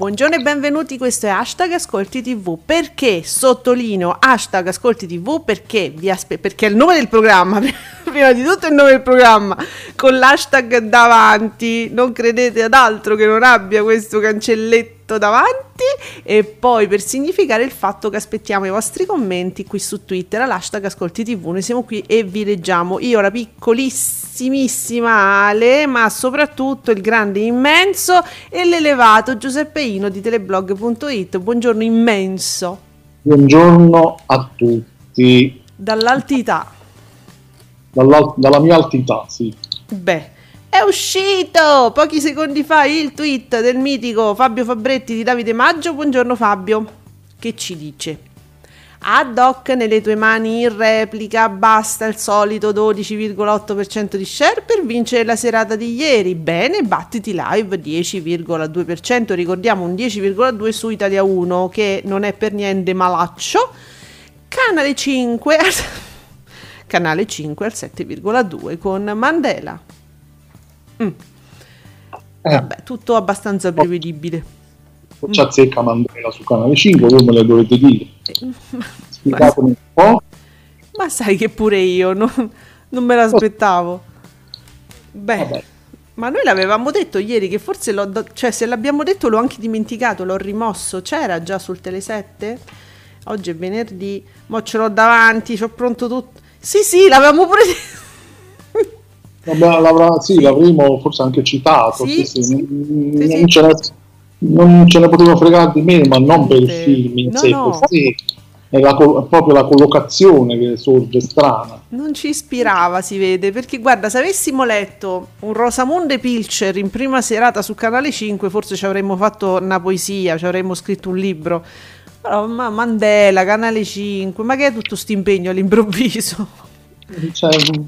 Buongiorno e benvenuti, questo è hashtag Ascolti TV. Perché sottolineo hashtag Ascolti TV? Perché, vi aspe- perché è il nome del programma, prima di tutto è il nome del programma, con l'hashtag davanti, non credete ad altro che non abbia questo cancelletto davanti e poi per significare il fatto che aspettiamo i vostri commenti qui su Twitter all'hashtag Ascolti TV, noi siamo qui e vi leggiamo. Io la piccolissimissima Ale, ma soprattutto il grande immenso e l'elevato Giuseppe Ino di teleblog.it. Buongiorno immenso. Buongiorno a tutti. Dall'altità. Dalla, dalla mia altità, sì. Beh, è uscito pochi secondi fa il tweet del mitico Fabio Fabretti di Davide Maggio. Buongiorno Fabio, che ci dice? Ad hoc nelle tue mani in replica basta il solito 12,8% di share per vincere la serata di ieri. Bene, battiti live 10,2%, ricordiamo un 10,2% su Italia 1 che non è per niente malaccio. Canale 5 canale 5 al 7,2 con Mandela. Mm. Eh, Vabbè, tutto abbastanza prevedibile. ci azzecca Mandela su Canale 5, voi me le dovete dire. Spiegatemi un po'. Ma sai che pure io non, non me l'aspettavo. Beh, Vabbè. ma noi l'avevamo detto ieri che forse l'ho, da- cioè se l'abbiamo detto l'ho anche dimenticato, l'ho rimosso. C'era già sul Tele 7? Oggi è venerdì, mo ce l'ho davanti, c'ho pronto tutto. Sì, sì, l'avevamo pure detto. L'avrà- sì, l'avremo forse anche citato. Sì, Sì, sì. Non, ce ne, non ce ne potevo fregare di me, ma non per il film in No, sé no. È, la proprio la collocazione che sorge strana. Non ci ispirava, si vede, perché guarda, se avessimo letto un Rosamunde Pilcher in prima serata su Canale 5, forse ci avremmo fatto una poesia, ci avremmo scritto un libro. Però ma Mandela, Canale 5, ma che è tutto sto impegno all'improvviso? C'è un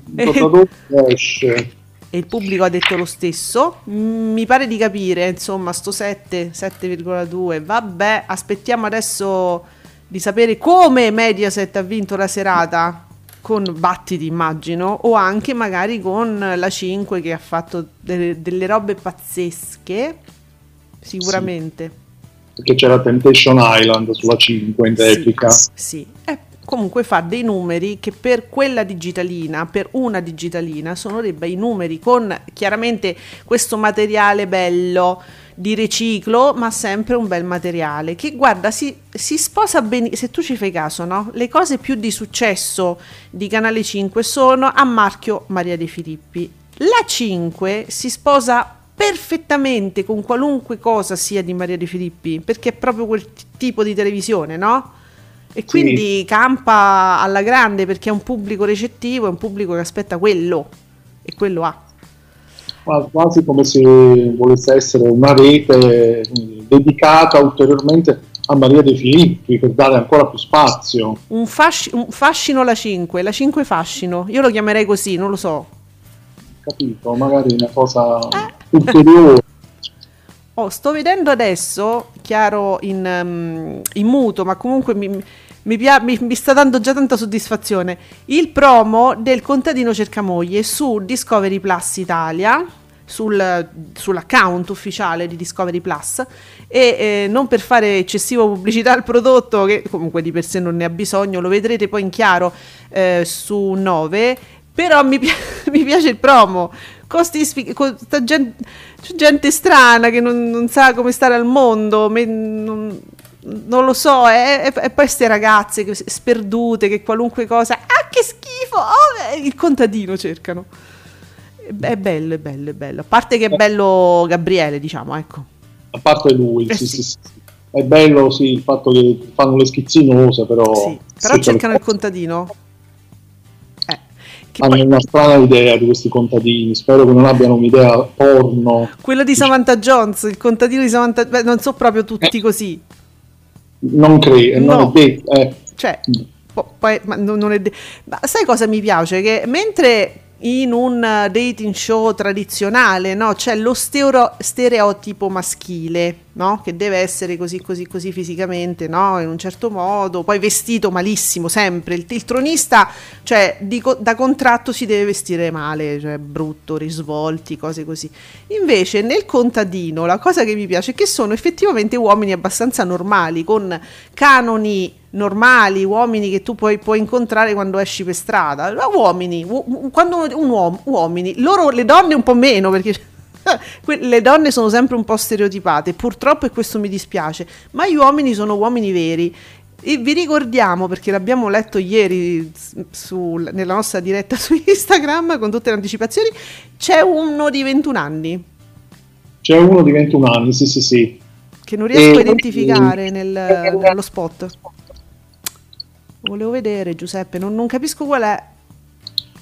che esce. E il pubblico ha detto lo stesso. Mm, Mi pare di capire, insomma, sto 7, 7,2. Vabbè, aspettiamo adesso di sapere come Mediaset ha vinto la serata con battiti, immagino, o anche magari con la 5 che ha fatto delle, delle robe pazzesche. Sicuramente. perché c'era Temptation Island sulla 5 in replica. Sì, sì. E comunque fa dei numeri che per quella digitalina, per una digitalina, sono dei bei numeri con chiaramente questo materiale bello di riciclo, ma sempre un bel materiale che guarda si, si sposa bene, se tu ci fai caso, no? Le cose più di successo di Canale 5 sono a marchio Maria De Filippi. La 5 si sposa perfettamente con qualunque cosa sia di Maria De Filippi, perché è proprio quel t- tipo di televisione, no? E quindi campa alla grande perché è un pubblico recettivo, è un pubblico che aspetta quello e quello ha. Qua- quasi come se volesse essere una rete dedicata ulteriormente a Maria De Filippi per dare ancora più spazio. Un, fasci- un fascino la 5, la 5 fascino, io lo chiamerei così, non lo so. Capito? Magari una cosa Eh. ulteriore. Oh, sto vedendo adesso, chiaro in, ehm, in muto, ma comunque mi, mi pia- mi- mi sta dando già tanta soddisfazione. Il promo del contadino cercamoglie su Discovery Plus Italia, sul- sull'account ufficiale di Discovery Plus. E eh, non per fare eccessiva pubblicità al prodotto, che comunque di per sé non ne ha bisogno, lo vedrete poi in chiaro eh, su 9. Però mi, pi- mi piace il promo. Costi sfi- con sta gen- c'è gente strana che non, non sa come stare al mondo. me- non, non lo so. E, e- e poi queste ragazze che- sperdute che qualunque cosa. Ah, che schifo! Oh, eh, il contadino cercano. È bello, è bello, è bello. A parte che è bello Gabriele, diciamo, ecco. A parte lui, Eh sì, sì. sì. È bello sì, il fatto che fanno le schizzinose, però... Sì, però cercano il contadino. Eh. Che hanno poi- una strana idea di questi contadini. Spero che non abbiano un'idea porno. Quello di Samantha Jones, il contadino di Samantha beh, non so proprio tutti così. Non credo, non No. è detto. eh. Cioè, po- poi, ma non, non è de- ma sai cosa mi piace? Che mentre in un dating show tradizionale no, c'è lo steoro- stereotipo maschile, no? che deve essere così, così, così fisicamente, no? in un certo modo, poi vestito malissimo sempre. Il, il tronista, cioè, di da contratto si deve vestire male, cioè brutto, risvolti, cose così. Invece nel contadino la cosa che mi piace è che sono effettivamente uomini abbastanza normali, con canoni normali, uomini che tu puoi, puoi incontrare quando esci per strada. Uomini, u- quando un uomo, uomini, loro le donne un po' meno perché le donne sono sempre un po' stereotipate, purtroppo e questo mi dispiace, ma gli uomini sono uomini veri. E vi ricordiamo, perché l'abbiamo letto ieri su- nella nostra diretta su Instagram con tutte le anticipazioni, c'è uno di 21 anni C'è uno di 21 anni, sì, sì, sì. che non riesco a Eh, identificare nel- nello spot. Volevo vedere Giuseppe, non, non capisco qual è.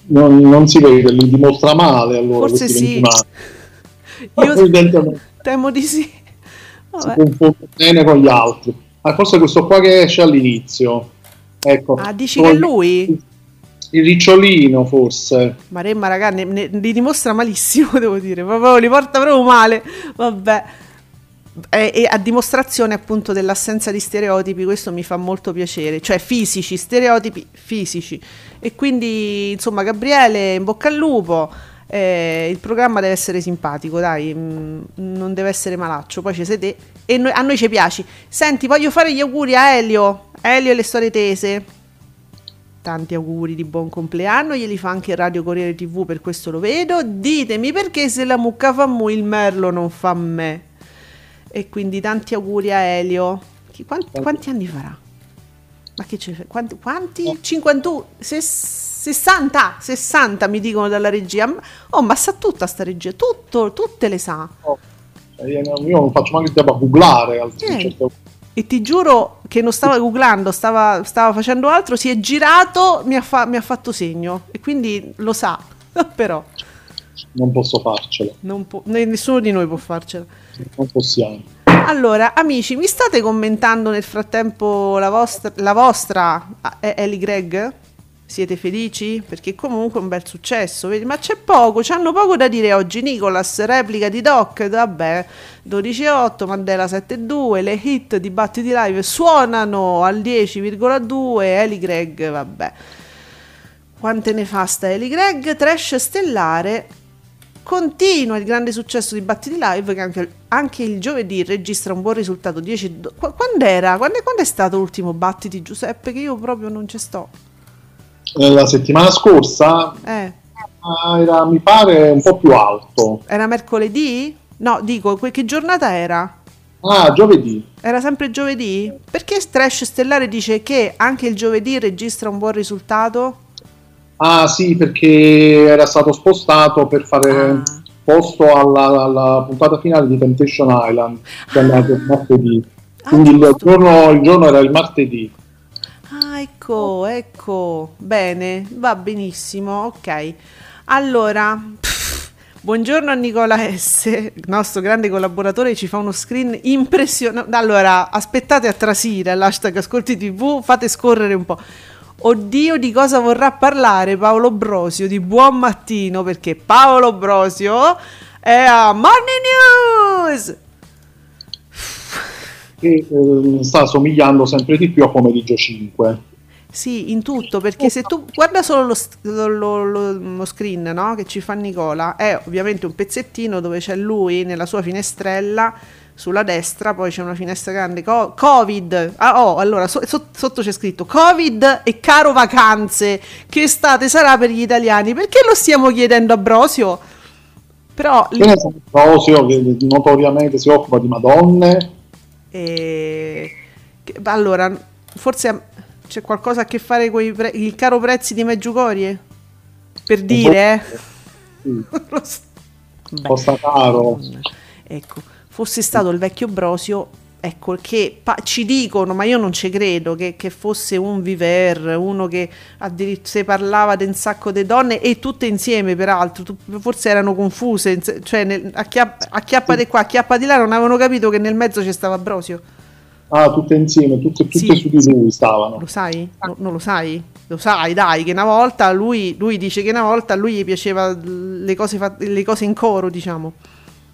Non, non si vede, li dimostra male allora Forse sì. 21 anni. Io temo di sì. si Vabbè. confonde bene con gli altri. Ma forse questo qua che esce all'inizio. Ecco. Ah, dici che lui? Il ricciolino, forse. Maremma, raga, ne, ne- li dimostra malissimo, devo dire. Proprio, li porta proprio male. Vabbè. E, e a dimostrazione appunto dell'assenza di stereotipi, questo mi fa molto piacere. Cioè fisici, stereotipi fisici. E quindi, insomma, Gabriele, in bocca al lupo. Eh, il programma deve essere simpatico, dai, mm, non deve essere malaccio. Poi ci sei te e noi- a noi ci piaci. Senti, voglio fare gli auguri a Elio. Elio e le storie tese. Tanti auguri di buon compleanno, glieli fa anche Radio Corriere TV, per questo lo vedo. Ditemi perché se la mucca fa mu il merlo non fa me. E quindi tanti auguri a Elio. Chi- quanti, quanti anni farà? Ma che c'è? Quanti? quanti? 51? Ses- 60? 60 mi dicono dalla regia. Oh, ma sa tutta sta regia, tutto, tutte le sa. Cioè, io io non faccio manche il tempo a googlare. Eh. certe- E ti giuro che non stava googlando, stava, stava facendo altro, si è girato, mi ha, fa- mi ha fatto segno. E quindi lo sa. Però Non posso farcelo. non ne- nessuno di noi può farcela. Non possiamo. Allora, amici, mi state commentando nel frattempo la vostra, la vostra è Ellie Greg? Siete felici? Perché comunque è un bel successo, vedi? Ma c'è poco, c'hanno poco da dire oggi. Nicolas, replica di Doc, vabbè, 12,8, Mandela 7,2, le hit di Battiti Live suonano al 10,2, Ellie Greg, vabbè. Quante ne fa sta Ellie Greg? Trash stellare Continua il grande successo di Battiti Live che anche, anche il giovedì registra un buon risultato 10 do- Qu- Quando era? Quando, quando è stato l'ultimo Battiti Giuseppe? Che io proprio non ci sto. Eh, La settimana scorsa Eh, ah, era, mi pare, un po' più alto. era mercoledì? No, dico, che giornata era? Ah, giovedì. Era sempre giovedì? Perché Trash Stellare dice che anche il giovedì registra un buon risultato? Ah, sì, perché era stato spostato per fare Ah. posto alla, alla puntata finale di Temptation Island, che è andato il martedì. Ah, Quindi il giorno, il giorno era il martedì. Ah, ecco, ecco. Bene, va benissimo, ok. Allora, pff, buongiorno a Nicola S, nostro grande collaboratore, ci fa uno screen impressionante. Allora, aspettate a trasire l'hashtag Ascolti TV, fate scorrere un po'. Oddio, di cosa vorrà parlare Paolo Brosio di buon mattino, perché Paolo Brosio è a Morning News. Che eh, sta somigliando sempre di più a Pomeriggio 5. Sì, in tutto, perché se tu guarda solo lo, lo- lo- lo- screen no, che ci fa Nicola, è ovviamente un pezzettino dove c'è lui nella sua finestrella sulla destra, poi c'è una finestra grande, co- Covid, ah, oh, allora so- so- sotto c'è scritto Covid e caro vacanze, che estate sarà per gli italiani? Perché lo stiamo chiedendo a Brosio? Però Che ne so, Rosio, che notoriamente si occupa di Madonne, Che- allora, forse c'è qualcosa a che fare con il caro prezzi di Meggiugorie? Per dire, eh? sì, costa caro. ecco, fosse stato il vecchio Brosio, ecco, che pa- ci dicono, ma io non ci credo, che, che fosse un viver, uno che addirittura parlava di un sacco di donne e tutte insieme peraltro, tu, forse erano confuse, cioè nel, acchiappa, acchiappa di qua, acchiappa di là, non avevano capito che nel mezzo ci stava Brosio. Ah, tutte insieme, tutte, tutte sì. su di lui stavano. Lo sai? No, non lo sai? Lo sai, dai, che una volta lui, lui dice che una volta a lui gli piaceva le cose, le cose in coro, diciamo.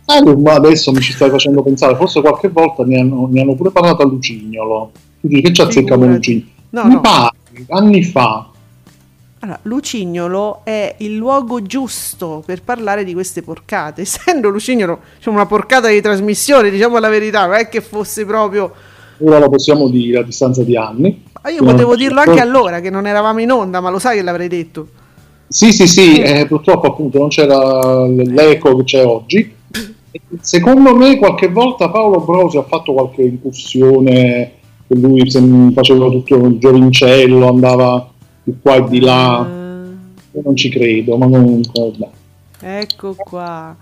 Eh, ma adesso mi ci stai facendo pensare, forse qualche volta ne hanno, ne hanno pure parlato a Lucignolo. Quindi che ci azzeccamo Lucignolo? No, Mi no. pare, anni fa. Allora, Lucignolo è il luogo giusto per parlare di queste porcate. Essendo Lucignolo cioè una porcata di trasmissione, diciamo la verità, non è che fosse proprio... Ora lo possiamo dire a distanza di anni. Ma io potevo dirlo anche allora, che non eravamo in onda, ma lo sai che l'avrei detto. Sì, sì, sì, eh, purtroppo appunto non c'era l'eco che c'è oggi Secondo me qualche volta Paolo Brosi ha fatto qualche incursione, lui faceva tutto il giovincello, andava di qua e di là, uh, non ci credo, ma comunque... Ecco qua.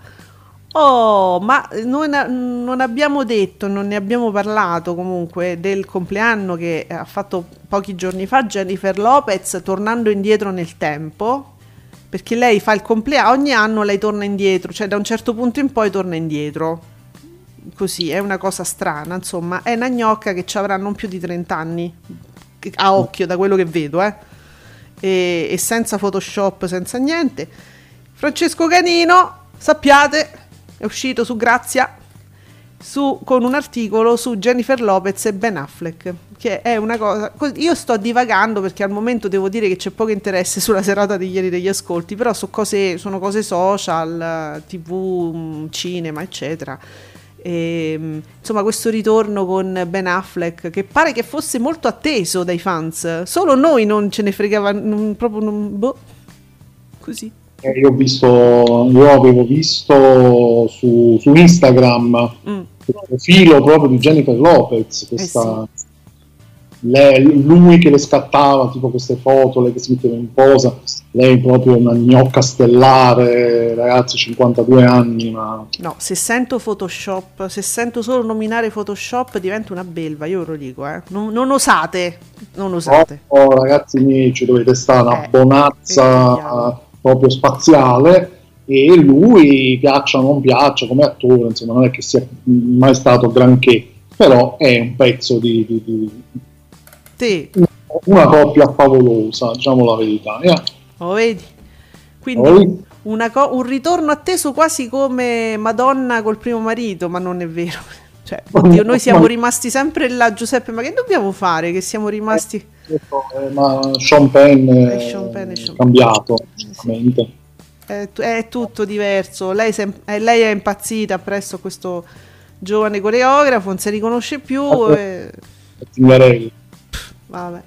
Oh, ma noi non abbiamo detto, non ne abbiamo parlato comunque del compleanno che ha fatto pochi giorni fa Jennifer Lopez tornando indietro nel tempo perché lei fa il compleanno, ogni anno lei torna indietro, cioè da un certo punto in poi torna indietro. Così, è una cosa strana, insomma, è una gnocca che ci avrà non più di 30 anni, a occhio da quello che vedo, eh. E, e senza Photoshop, senza niente. Francesco Canino, sappiate, è uscito su Grazia su, con un articolo su Jennifer Lopez e Ben Affleck, che è una cosa... Io sto divagando perché al momento devo dire che c'è poco interesse sulla serata di ieri degli ascolti, però so cose, sono cose social, tv, cinema, eccetera. E, ehm, insomma, questo ritorno con Ben Affleck che pare che fosse molto atteso dai fans, solo noi non ce ne fregava non, proprio non, boh, così. Eh, io ho visto, io avevo visto su, su Instagram mm. Il profilo proprio di Jennifer Lopez, questa, eh sì. lei, lui che le scattava tipo queste foto, lei che si metteva in posa, lei proprio una gnocca stellare, ragazzi 52 anni, ma... No, se sento Photoshop, se sento solo nominare Photoshop diventa una belva, io ve lo dico, eh. non, non osate, non osate. Oh, oh, ragazzi miei, ci dovete stare una eh, bonazza proprio spaziale e lui piaccia o non piaccia come attore, insomma non è che sia mai stato granché, però è un pezzo di, di, di sì. una coppia favolosa, diciamo la verità. Yeah. Lo vedi? Quindi co- un ritorno atteso quasi come Madonna col primo marito, ma non è vero. Cioè, oddio, noi siamo rimasti sempre là, Giuseppe, ma che dobbiamo fare? Che siamo rimasti... Eh, ma Sean Penn è, Sean Penn è Sean cambiato, sì. È, è, tutto diverso. Lei, sem- eh, lei, è impazzita presso questo giovane coreografo, non si riconosce più. Ah, e... Vabbè.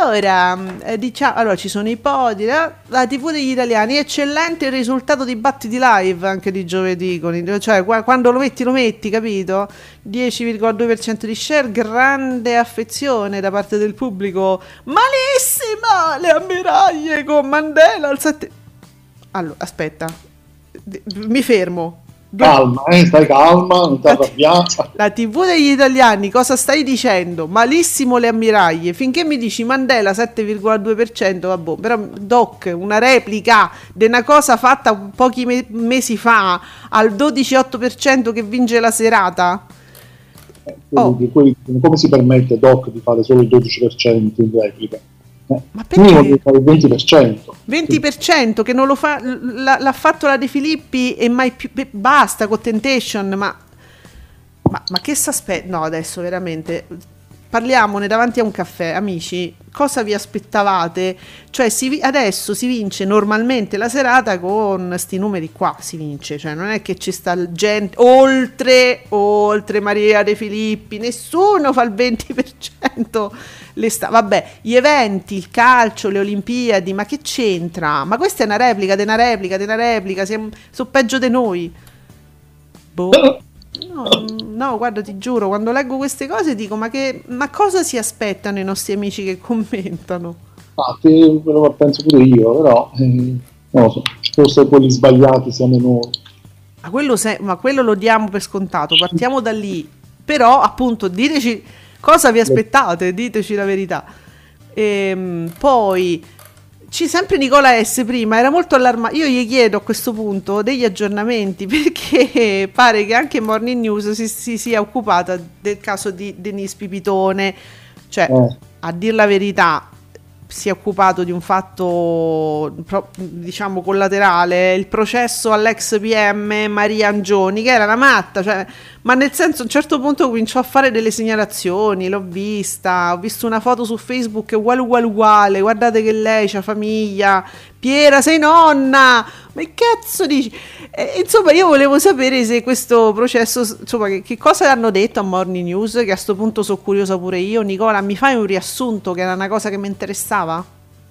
Allora, eh, diciamo, allora, ci sono i podi, la, la TV degli italiani, eccellente il risultato di battiti live anche di giovedì, con cioè qua, quando lo metti lo metti, capito? 10,2% di share, grande affezione da parte del pubblico, malissima le ammiraglie con Mandela al 7... Allora, aspetta, mi fermo, Calma, eh, stai calma, non ti arrabbiare. La TV degli italiani, cosa stai dicendo? Malissimo le ammiraglie. Finché mi dici Mandela 7,2%, vabbè, però Doc, una replica di una cosa fatta pochi me- mesi fa al 12,8% che vince la serata. Eh, oh. come si permette Doc di fare solo il 12% in replica? Ma perché? il 20%. 20% che non lo fa, l- l'ha fatto la De Filippi e mai più, basta con Temptation, ma, ma, ma che si aspetta? No, adesso veramente parliamone davanti a un caffè, amici. Cosa vi aspettavate? Cioè, si, adesso si vince normalmente la serata con sti numeri qua. Si vince, cioè, non è che ci sta gente oltre, oltre Maria De Filippi, nessuno fa il 20%. Le vabbè, gli eventi, il calcio, le Olimpiadi, ma che c'entra? Ma questa è una replica, di una replica, di una replica. Sono peggio di noi. Boh. No, no, guarda, ti giuro, quando leggo queste cose dico, ma, che, ma cosa si aspettano i nostri amici che commentano? Ah, te, lo penso pure io, però eh, non lo so, forse quelli sbagliati siamo noi. Ma quello, se, ma quello lo diamo per scontato, partiamo da lì. però appunto diteci cosa vi aspettate, diteci la verità. Ehm, poi ci sempre Nicola S prima era molto allarmato. Io gli chiedo a questo punto degli aggiornamenti perché pare che anche Morning News si, si sia occupata del caso di Denise Pipitone. Cioè, eh. a dir la verità, si è occupato di un fatto diciamo collaterale, il processo all'ex PM Maria Angioni, che era una matta, cioè, ma nel senso a un certo punto cominciò a fare delle segnalazioni, l'ho vista, ho visto una foto su Facebook uguale uguale uguale, guardate che lei ha famiglia, Piera sei nonna, ma che cazzo dici? E, insomma io volevo sapere se questo processo, insomma che, che cosa hanno detto a Morning News, che a questo punto sono curiosa pure io, Nicola mi fai un riassunto che era una cosa che mi interessava?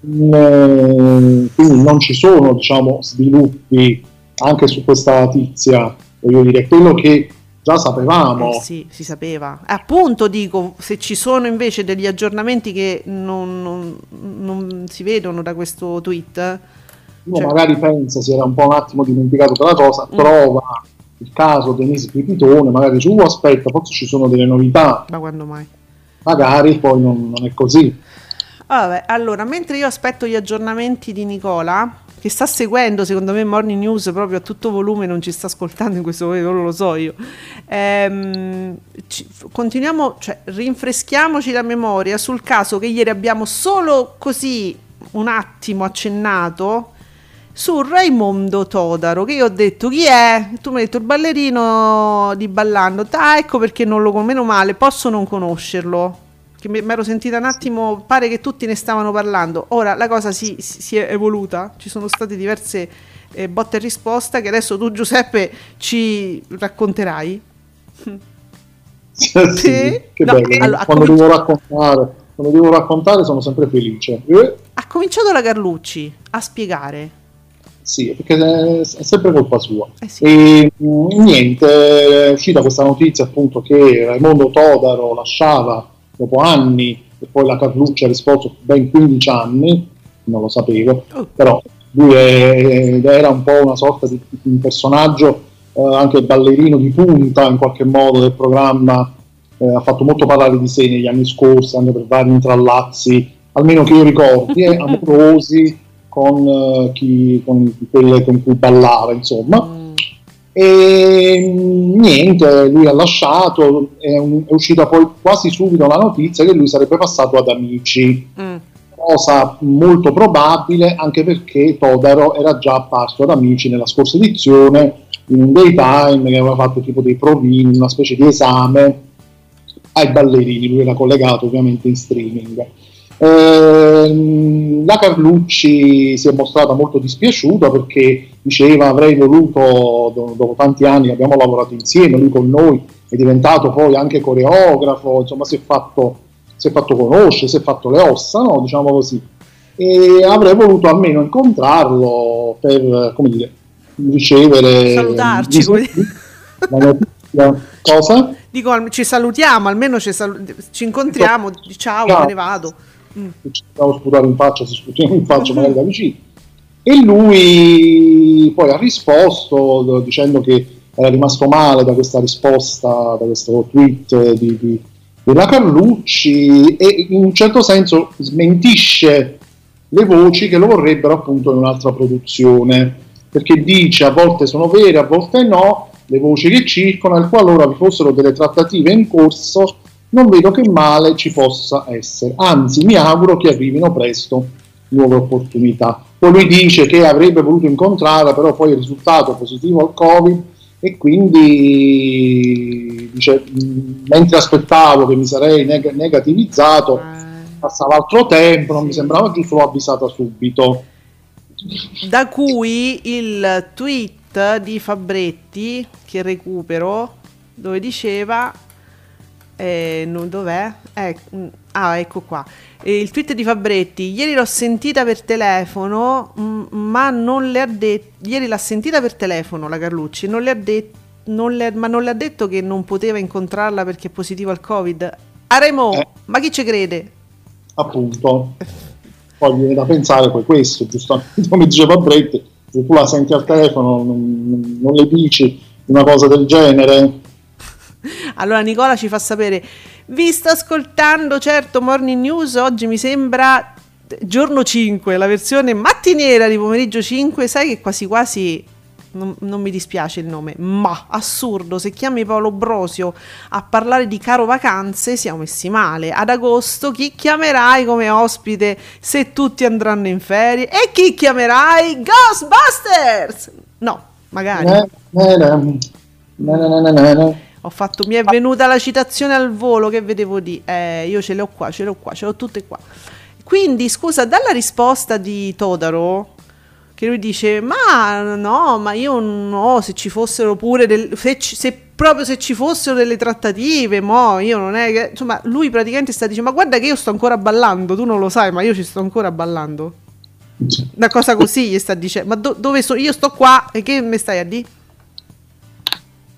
Mm, quindi non ci sono diciamo sviluppi anche su questa tizia, voglio dire, quello che già sapevamo. Eh sì, si sapeva. Appunto dico, se ci sono invece degli aggiornamenti che non, non, non si vedono da questo tweet. Uno cioè... magari pensa, si era un po' un attimo dimenticato della cosa, mm. trova il caso Denise Pipitone, magari dice, uh aspetta, forse ci sono delle novità. Ma quando mai? Magari poi non, non è così. Vabbè, allora, mentre io aspetto gli aggiornamenti di Nicola, che sta seguendo secondo me Morning News proprio a tutto volume, non ci sta ascoltando in questo momento, non lo so io. Ehm, ci, continuiamo, cioè rinfreschiamoci la memoria sul caso che ieri abbiamo solo così un attimo accennato su Raimondo Todaro che io ho detto chi è? Tu mi hai detto il ballerino di Ballando, ah ecco perché non lo meno male, posso non conoscerlo che mi ero sentita un attimo, pare che tutti ne stavano parlando. Ora la cosa si, si è evoluta, ci sono state diverse eh, botte e risposta che adesso tu Giuseppe ci racconterai. sì, che no, bello. Allora, quando, devo raccontare, quando devo raccontare sono sempre felice. Eh? Ha cominciato la Carlucci a spiegare. Sì, perché è sempre colpa sua. Eh sì. E mh, niente, è uscita questa notizia appunto che Raimondo Todaro lasciava dopo anni, e poi la Carlucci ha risposto ben 15 anni, non lo sapevo, oh. però lui è, era un po' una sorta di, di un personaggio, eh, anche ballerino di punta in qualche modo del programma, eh, ha fatto molto parlare di sé negli anni scorsi, anche per vari intrallazzi, almeno che io ricordi, eh, amorosi con, uh, chi, con quelle con cui ballava, insomma. Mm e niente, lui ha lasciato, è, un, è, uscita poi quasi subito la notizia che lui sarebbe passato ad Amici, mm. cosa molto probabile anche perché Todaro era già apparso ad Amici nella scorsa edizione in un daytime che aveva fatto tipo dei provini, una specie di esame ai ballerini, lui era collegato ovviamente in streaming. Eh, la Carlucci si è mostrata molto dispiaciuta perché diceva avrei voluto, dopo tanti anni abbiamo lavorato insieme, lui con noi è diventato poi anche coreografo, insomma si è fatto, si è fatto conoscere, si è fatto le ossa, no? diciamo così. E avrei voluto almeno incontrarlo per, come dire, ricevere... Salutarci. Cosa? Dico, ci salutiamo, almeno ci, sal- ci incontriamo, ciao, ciao, me ne vado mm. ci andiamo a sputare in faccia, si sputiamo in faccia magari da vicino. E lui poi ha risposto dicendo che era rimasto male da questa risposta, da questo tweet di, di, della Carlucci e in un certo senso smentisce le voci che lo vorrebbero appunto in un'altra produzione, perché dice a volte sono vere, a volte no, le voci che circolano e qualora vi fossero delle trattative in corso non vedo che male ci possa essere, anzi mi auguro che arrivino presto nuove opportunità. Poi lui dice che avrebbe voluto incontrarla, però poi è risultato positivo al Covid e quindi dice, mentre aspettavo che mi sarei neg- negativizzato, ah. passava altro tempo, non mi sembrava giusto, l'ho avvisata subito. Da cui il tweet di Fabretti, che recupero, dove diceva eh, non, dov'è? Eh, ah, ecco qua. E il tweet di Fabretti. Ieri l'ho sentita per telefono, m- ma non le ha detto. Ieri l'ha sentita per telefono la Carlucci, non le ha detto. Non le, ma non le ha detto che non poteva incontrarla perché è positivo al Covid. Aremo, eh, ma chi ci crede? Appunto. Poi viene da pensare poi questo, giustamente come diceva Fabretti, se tu la senti al telefono non, non le dici una cosa del genere Allora Nicola ci fa sapere, vi sto ascoltando, certo, Morning News, oggi mi sembra giorno 5, la versione mattiniera di pomeriggio 5, sai che quasi quasi non, non, mi dispiace il nome, ma assurdo, se chiami Paolo Brosio a parlare di caro vacanze siamo messi male. Ad agosto chi chiamerai come ospite se tutti andranno in ferie? E chi chiamerai? Ghostbusters! No, magari. Ho fatto, mi è venuta la citazione al volo che vedevo di, eh, io ce l'ho qua, ce l'ho qua, ce l'ho tutte qua. Quindi, scusa, dalla risposta di Todaro, che lui dice ma no ma io no se ci fossero pure del, se, se, proprio se ci fossero delle trattative mo io non è che insomma lui praticamente sta dicendo ma guarda che io sto ancora ballando tu non lo sai ma io ci sto ancora ballando una cosa così gli sta dicendo ma do, dove sono io sto qua e che mi stai a dire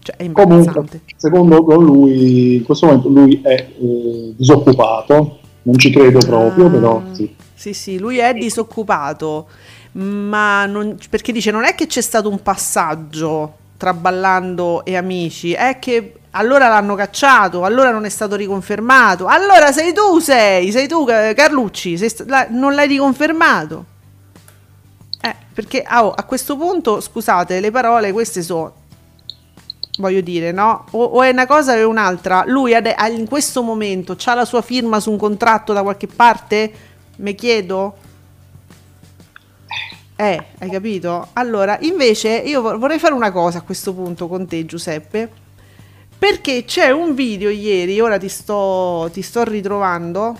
cioè è Comunque, secondo lui in questo momento lui è eh, disoccupato. Non ci credo proprio ah, però sì. Sì sì lui è disoccupato ma non, perché dice non è che c'è stato un passaggio tra ballando e amici, è che allora l'hanno cacciato, allora non è stato riconfermato, allora sei tu sei, sei tu Carlucci, sei st- la, non l'hai riconfermato. Eh, perché oh, a questo punto, scusate, le parole queste sono, voglio dire, no? O, o è una cosa o è un'altra. Lui ade- in questo momento ha la sua firma su un contratto da qualche parte? Me chiedo? Eh, hai capito? Allora, invece io vorrei fare una cosa a questo punto con te, Giuseppe, perché c'è un video ieri, ora ti sto, ti sto ritrovando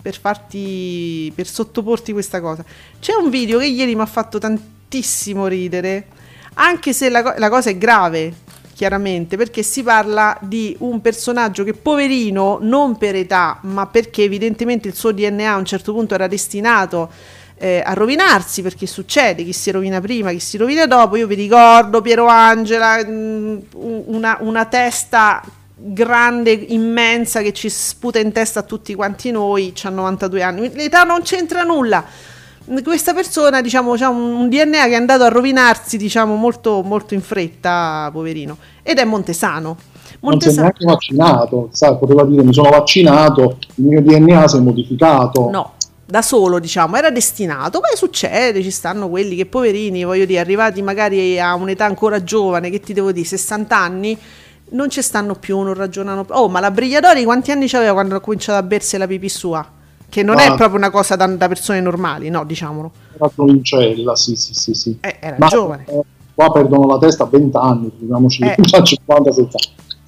per farti, per sottoporti questa cosa. C'è un video che ieri mi ha fatto tantissimo ridere, anche se la, la cosa è grave, chiaramente, perché si parla di un personaggio che poverino, non per età, ma perché evidentemente il suo DNA a un certo punto era destinato eh, a rovinarsi perché succede chi si rovina prima, chi si rovina dopo. Io vi ricordo Piero Angela, mm, una, una testa grande, immensa che ci sputa in testa a tutti quanti noi, ha 92 anni. L'età non c'entra nulla. Questa persona, diciamo, ha un, DNA che è andato a rovinarsi, diciamo, molto, molto in fretta, poverino. Ed è Montesano. Montesano. Non si è neanche vaccinato, sa, poteva dire mi sono vaccinato, il mio DNA si è modificato. No, da solo, diciamo, era destinato. Poi succede, ci stanno quelli che poverini, voglio dire, arrivati magari a un'età ancora giovane, che ti devo dire, 60 anni, non ci stanno più, non ragionano più. Oh, ma la Brigliadori quanti anni c'aveva quando ha cominciato a bersi la pipì sua? Che non ma... è proprio una cosa da, da, persone normali, no, diciamolo. Era provincella, sì, sì, sì. sì. Eh, era ma, giovane. Eh, qua perdono la testa a 20 anni, figuriamoci eh. a 50, 60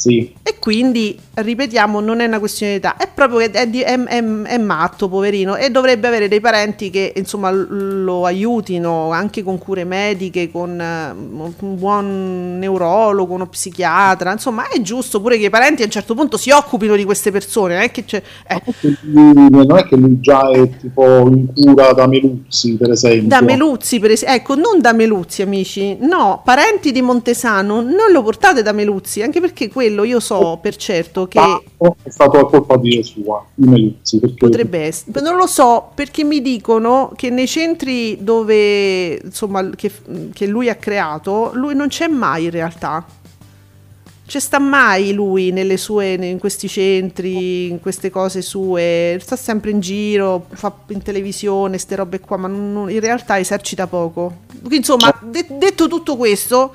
sì. E quindi, ripetiamo, non è una questione di età, è proprio che è, è, è, è, matto, poverino, e dovrebbe avere dei parenti che insomma lo aiutino anche con cure mediche, con uh, un buon neurologo, uno psichiatra, insomma è giusto pure che i parenti a un certo punto si occupino di queste persone, non è che c'è... Eh. Non è che lui già è tipo in cura da Meluzzi, per esempio. Da Meluzzi, per esempio, ecco, non da Meluzzi, amici, no, parenti di Montesano non lo portate da Meluzzi, anche perché quello quello io so per certo che... È stato a colpa di sua, di Meluzzi. Perché... Potrebbe essere, non lo so perché mi dicono che nei centri dove, insomma, che, che lui ha creato, lui non c'è mai in realtà. C'è sta mai lui nelle sue, in questi centri, in queste cose sue, sta sempre in giro, fa in televisione, ste robe qua, ma non, in realtà esercita poco. Insomma, de- detto tutto questo,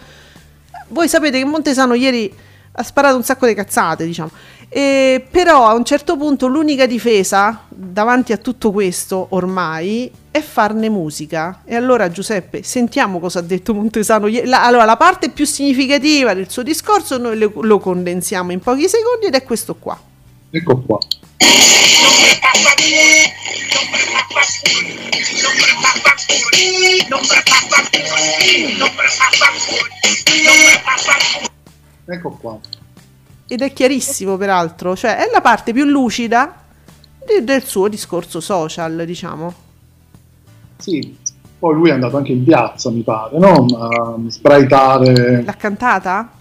voi sapete che Montesano ieri ha sparato un sacco di cazzate, diciamo. E, però a un certo punto l'unica difesa davanti a tutto questo ormai è farne musica. E allora Giuseppe, sentiamo cosa ha detto Montesano. La, allora, la parte più significativa del suo discorso noi lo, lo condensiamo in pochi secondi ed è questo qua. Ecco qua. Ecco qua. Ed è chiarissimo, peraltro, cioè è la parte più lucida de- del suo discorso social, diciamo. Sì, poi lui è andato anche in piazza, mi pare, no? A sbraitare. L'ha cantata?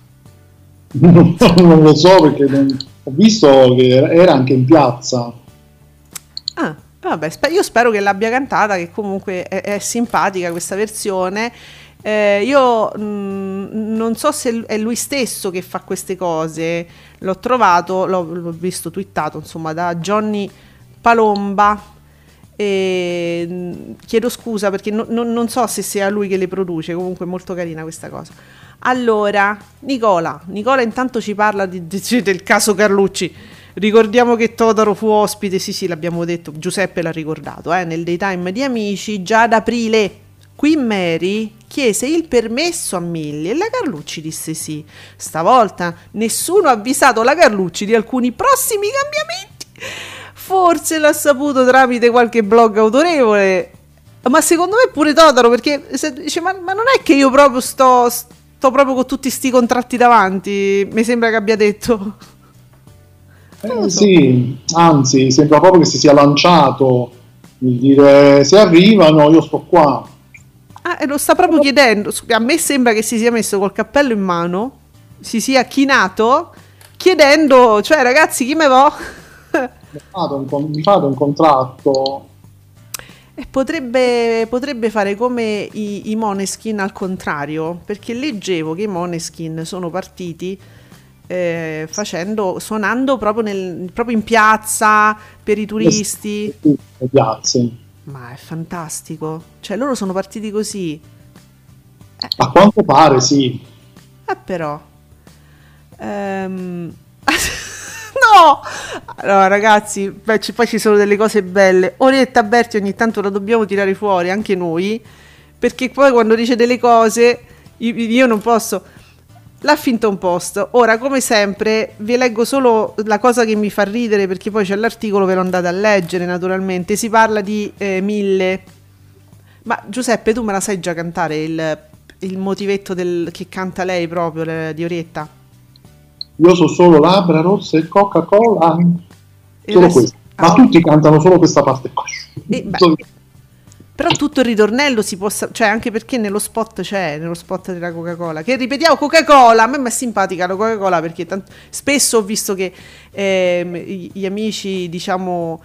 non lo so perché non... ho visto che era anche in piazza. Ah, vabbè, io spero che l'abbia cantata, che comunque è, è simpatica questa versione Eh, io mh, mm, non so se è lui stesso che fa queste cose, l'ho trovato, l'ho, l'ho visto twittato insomma da Johnny Palomba. E mm, chiedo scusa perché no, no, non so se sia lui che le produce, comunque è molto carina questa cosa. Allora, Nicola, Nicola intanto ci parla di, di, del caso Carlucci. Ricordiamo che Totaro fu ospite, sì sì l'abbiamo detto, Giuseppe l'ha ricordato, eh, nel daytime di Amici già ad aprile. Qui Mary chiese il permesso a Millie e la Carlucci disse sì. Stavolta nessuno ha avvisato la Carlucci di alcuni prossimi cambiamenti. Forse l'ha saputo tramite qualche blog autorevole. Ma secondo me pure Totaro, perché dice, ma, ma, non è che io proprio sto, sto proprio con tutti sti contratti davanti, mi sembra che abbia detto. Eh, sì, anzi, sembra proprio che si sia lanciato nel dire se arrivano io sto qua. Ah, e lo sta proprio chiedendo. A me sembra che si sia messo col cappello in mano, si sia chinato, chiedendo, cioè ragazzi, chi me va? mi fate un, contratto. E potrebbe, potrebbe, fare come i, i Moneskin al contrario, perché leggevo che i Moneskin sono partiti eh, facendo, suonando proprio, nel, proprio, in piazza per i turisti. Piazze. Ma è fantastico. Cioè, loro sono partiti così. Eh. A quanto pare, sì. Eh, però. Ehm... no! Allora, ragazzi, beh, c- poi ci sono delle cose belle. Orietta Berti ogni tanto la dobbiamo tirare fuori, anche noi, perché poi quando dice delle cose, io, io non posso l'Huffington Post. Ora, come sempre, vi leggo solo la cosa che mi fa ridere perché poi c'è l'articolo, ve lo andate a leggere naturalmente. Si parla di eh, mille. Ma Giuseppe, tu me la sai già cantare il, il motivetto del, che canta lei proprio le, di Orietta? Io so solo labbra rosse e Coca-Cola. Solo questo. Ma ah, tutti cantano solo questa parte qua. E, beh, però tutto il ritornello si può, cioè anche perché nello spot c'è, nello spot della Coca-Cola, che ripetiamo Coca-Cola, a me è simpatica la Coca-Cola perché tant- spesso ho visto che eh, gli amici, diciamo,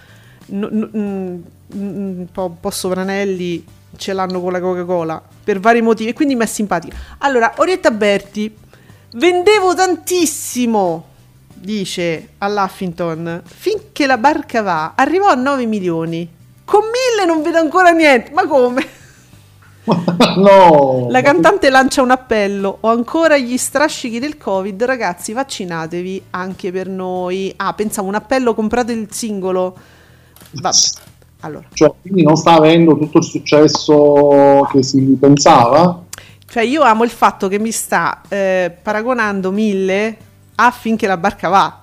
n- n- un, po', un po' sovranelli ce l'hanno con la Coca-Cola per vari motivi e quindi mi è simpatica. Allora, Orietta Berti, vendevo tantissimo, dice all'Huffington, finché la barca va, arrivò a 9 milioni con mille non vedo ancora niente. Ma come? no. La cantante lancia un appello. Ho ancora gli strascichi del Covid. Ragazzi, vaccinatevi anche per noi. Ah, pensavo un appello, comprate il singolo. Vabbè. Allora. Cioè, quindi non sta avendo tutto il successo che si pensava? Cioè, io amo il fatto che mi sta eh, paragonando mille affinché la barca va.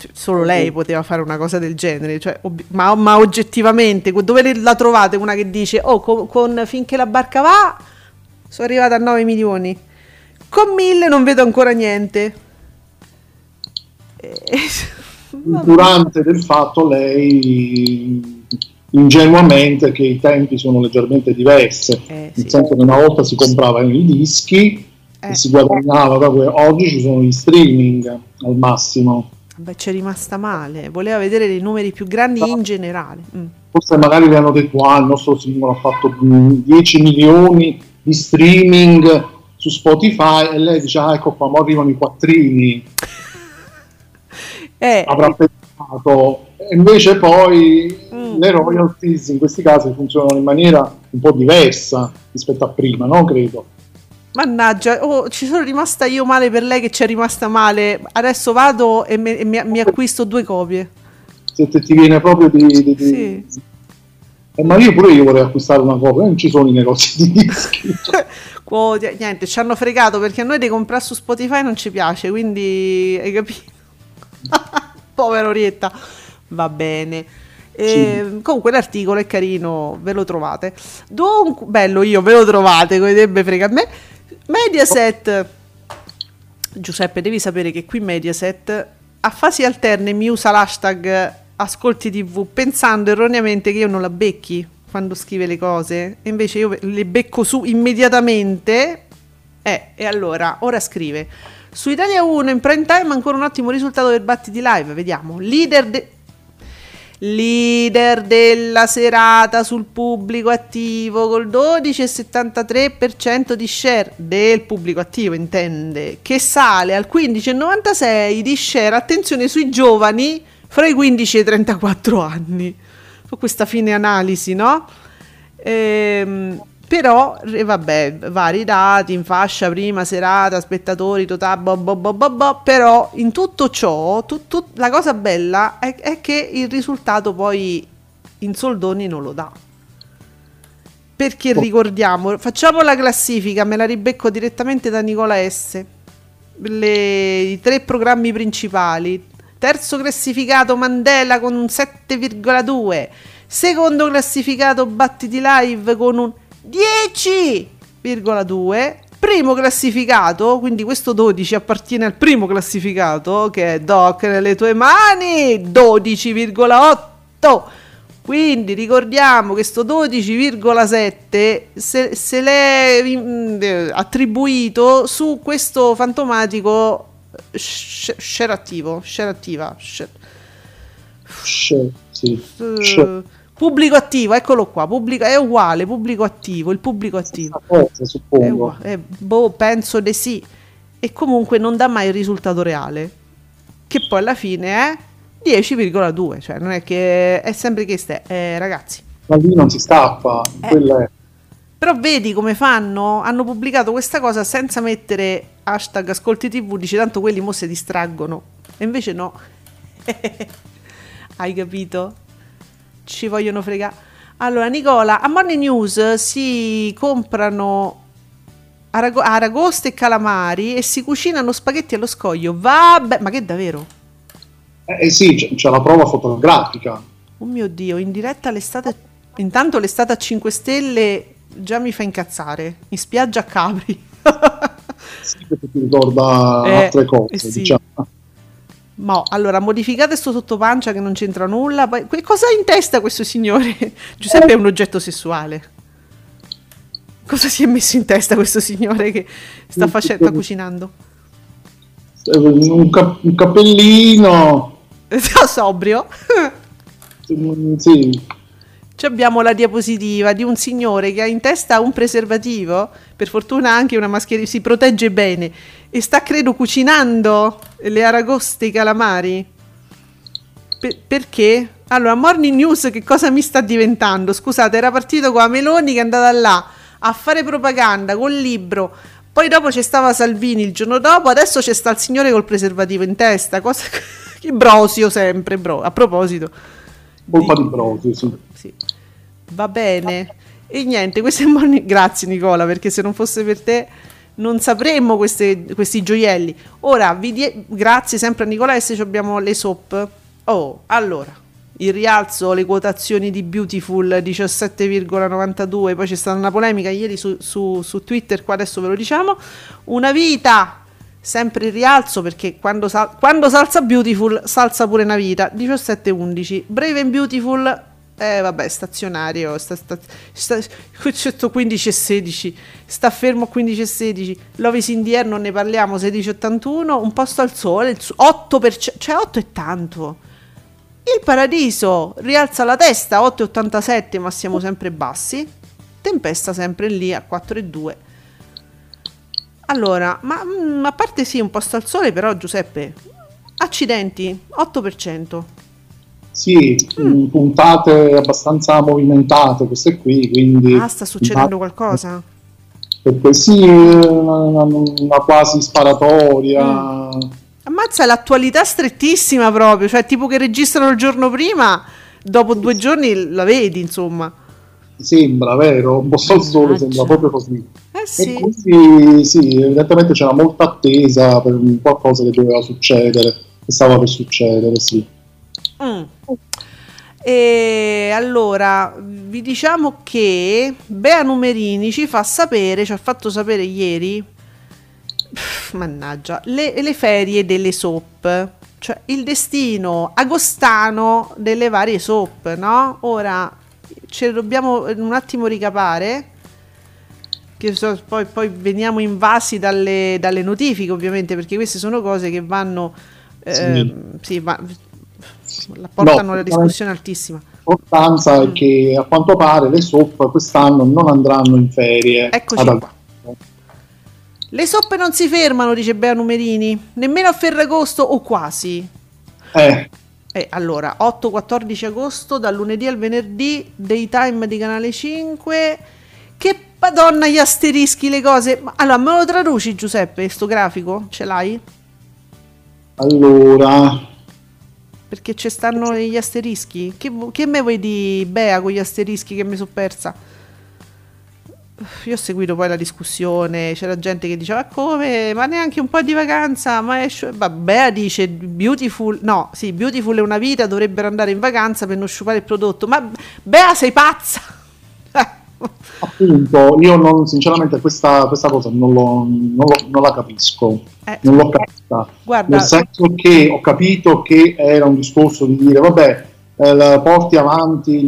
Cioè, solo lei poteva fare una cosa del genere, cioè, ob- ma, ma, oggettivamente, dove la trovate una che dice, oh, con, con, finché la barca va, sono arrivata a 9 milioni, con 1000 non vedo ancora niente. Durante del fatto lei ingenuamente che i tempi sono leggermente diversi, eh, nel sì. senso che una volta si comprava i dischi eh. e si guadagnava oggi ci sono gli streaming al massimo Beh, c'è rimasta male, voleva vedere dei numeri più grandi no. in generale. Mm. Forse magari le hanno detto, ah, il nostro singolo ha fatto 10 milioni di streaming su Spotify e lei dice, ah, ecco qua, ora arrivano i quattrini. eh, Avrà pensato. E invece poi mm. le royalties in questi casi funzionano in maniera un po' diversa rispetto a prima, no? Credo. Mannaggia, oh, ci sono rimasta io male per lei che ci è rimasta male. Adesso vado e, me, e mi, mi, acquisto due copie. Se ti viene proprio di... di, di... Sì. Eh, ma io pure io vorrei acquistare una copia, non ci sono i negozi di dischi. oh, niente, ci hanno fregato perché a noi di comprare su Spotify non ci piace, quindi hai capito? Povera Orietta. Va bene. E, sì. Comunque l'articolo è carino, ve lo trovate. Dunque, bello io, ve lo trovate, come debbe frega a me. Mediaset. Giuseppe, devi sapere che qui Mediaset a fasi alterne mi usa l'hashtag ascolti tv pensando erroneamente che io non la becchi quando scrive le cose. E invece io le becco su immediatamente. Eh, e allora ora scrive. Su Italia 1 in prime time ancora un ottimo risultato del battiti live. Vediamo. Leader de- leader della serata sul pubblico attivo col 12,73% di share del pubblico attivo intende che sale al 15,96% di share attenzione sui giovani fra i 15 e i 34 anni su questa fine analisi no? Ehm, però eh, vabbè vari dati in fascia prima serata spettatori totale bo, bo, bo, bo, bo, però in tutto ciò tu, tu, la cosa bella è, è, che il risultato poi in soldoni non lo dà. Perché ricordiamo facciamo la classifica me la ribecco direttamente da Nicola S. Le, i tre programmi principali. Terzo classificato Mandela con un 7,2 secondo classificato Battiti Live con un 10,2 primo classificato, quindi questo 12 appartiene al primo classificato che è Doc nelle tue mani, 12,8. Quindi ricordiamo che questo 12,7 se, se l'è mm, attribuito su questo fantomatico share attivo, share attiva. Share. Share, sì. Uh, Pubblico attivo, eccolo qua, pubblico, è uguale, pubblico attivo, il pubblico attivo. Cosa, suppongo. È, è, boh, penso di sì. E comunque non dà mai il risultato reale, che poi alla fine è 10,2, cioè non è che è sempre che ste, eh, ragazzi. Ma lì non si scappa, eh. Però vedi come fanno? Hanno pubblicato questa cosa senza mettere hashtag ascolti tv, dice tanto quelli mo si distraggono. E invece no. Hai capito? Ci vogliono fregare. Allora, Nicola, a Morning News si comprano arago- aragoste e calamari e si cucinano spaghetti allo scoglio. Vabbè, ma che davvero? Eh, eh sì, c'è, c'è, la prova fotografica. Oh mio Dio, in diretta l'estate... Intanto l'estate a 5 stelle già mi fa incazzare. In spiaggia a Capri. sì, perché ti ricorda eh, altre cose, eh sì. diciamo. Ma allora modificate questo sottopancia che non c'entra nulla. Poi, cosa ha in testa questo signore? Giuseppe è un oggetto sessuale. Cosa si è messo in testa questo signore che sta, facendo, sta cucinando? Un, cap- un cappellino. Sobrio. sì. Ci abbiamo la diapositiva di un signore che ha in testa un preservativo, per fortuna anche una mascherina, si protegge bene e sta credo cucinando le aragoste, i calamari. Per- perché? Allora, Morning News che cosa mi sta diventando? Scusate, era partito con la Meloni che è andata là a fare propaganda col libro. Poi dopo c'è stava Salvini il giorno dopo, adesso c'è sta il signore col preservativo in testa. Cosa... che brosio sempre, bro. A proposito. Colpa di, di brosio, sì. sì. Va bene. E niente, questo è morning... Grazie Nicola, perché se non fosse per te non sapremmo queste, questi gioielli. Ora, die... grazie sempre a Nicola abbiamo le soap. Oh, allora, il rialzo, le quotazioni di Beautiful 17,92, poi c'è stata una polemica ieri su, su, su Twitter, qua adesso ve lo diciamo. Una vita, sempre il rialzo perché quando, sal- quando salza Beautiful salza pure una vita, 17,11. Brave and Beautiful eh vabbè, stazionario, sta, sta, sta, 15 e 16, sta fermo a 15 e 16, Lovis in the Air non ne parliamo, 16,81, un posto al sole, 8%, cioè 8 è tanto. Il paradiso rialza la testa, 8,87 ma siamo sempre bassi, tempesta sempre lì a 4,2. Allora, ma mh, mm, a parte sì, un posto al sole, però Giuseppe, accidenti, 8%. Sì, mm. puntate abbastanza movimentate queste qui, quindi... Ah, sta succedendo qualcosa? Perché sì, una, una quasi sparatoria... Mm. Ammazza, l'attualità strettissima proprio, cioè tipo che registrano il giorno prima, dopo due giorni la vedi, insomma. Sembra, vero? Un po' al sole, sembra proprio così. Eh sì. E quindi sì, evidentemente c'era molta attesa per qualcosa che doveva succedere, che stava per succedere, sì. Mm. E allora vi diciamo che Bea Numerini ci fa sapere, ci ha fatto sapere ieri, pff, mannaggia, le, le ferie delle soap, cioè il destino agostano delle varie soap, no? Ora ce dobbiamo un attimo ricapare. Che so, poi, poi veniamo invasi dalle, dalle, notifiche, ovviamente, perché queste sono cose che vanno. Eh, sì. sì, ma la portano no, alla discussione altissima. L'importanza mm. è che a quanto pare le soap quest'anno non andranno in ferie. Eccoci qua. Le soppe non si fermano, dice Bea Numerini, nemmeno a Ferragosto o quasi. Eh. Eh, allora, 8-14 agosto, dal lunedì al venerdì, daytime di Canale 5. Che madonna gli asterischi, le cose. Ma, allora, me lo traduci Giuseppe, sto grafico? Ce l'hai? Allora... Perché ci stanno gli asterischi? Che, che me vuoi di Bea con gli asterischi che mi sono persa? io ho seguito poi la discussione, c'era gente che diceva come, ma neanche un po' di vacanza, ma è vabbè dice beautiful, no, sì, beautiful è una vita, dovrebbero andare in vacanza per non sciupare il prodotto, ma Bea sei pazza! Appunto, io non, sinceramente questa, questa cosa non, lo, non, lo, non, la capisco, eh, non l'ho capita, guarda, nel senso che ho capito che era un discorso di dire vabbè, eh, porti avanti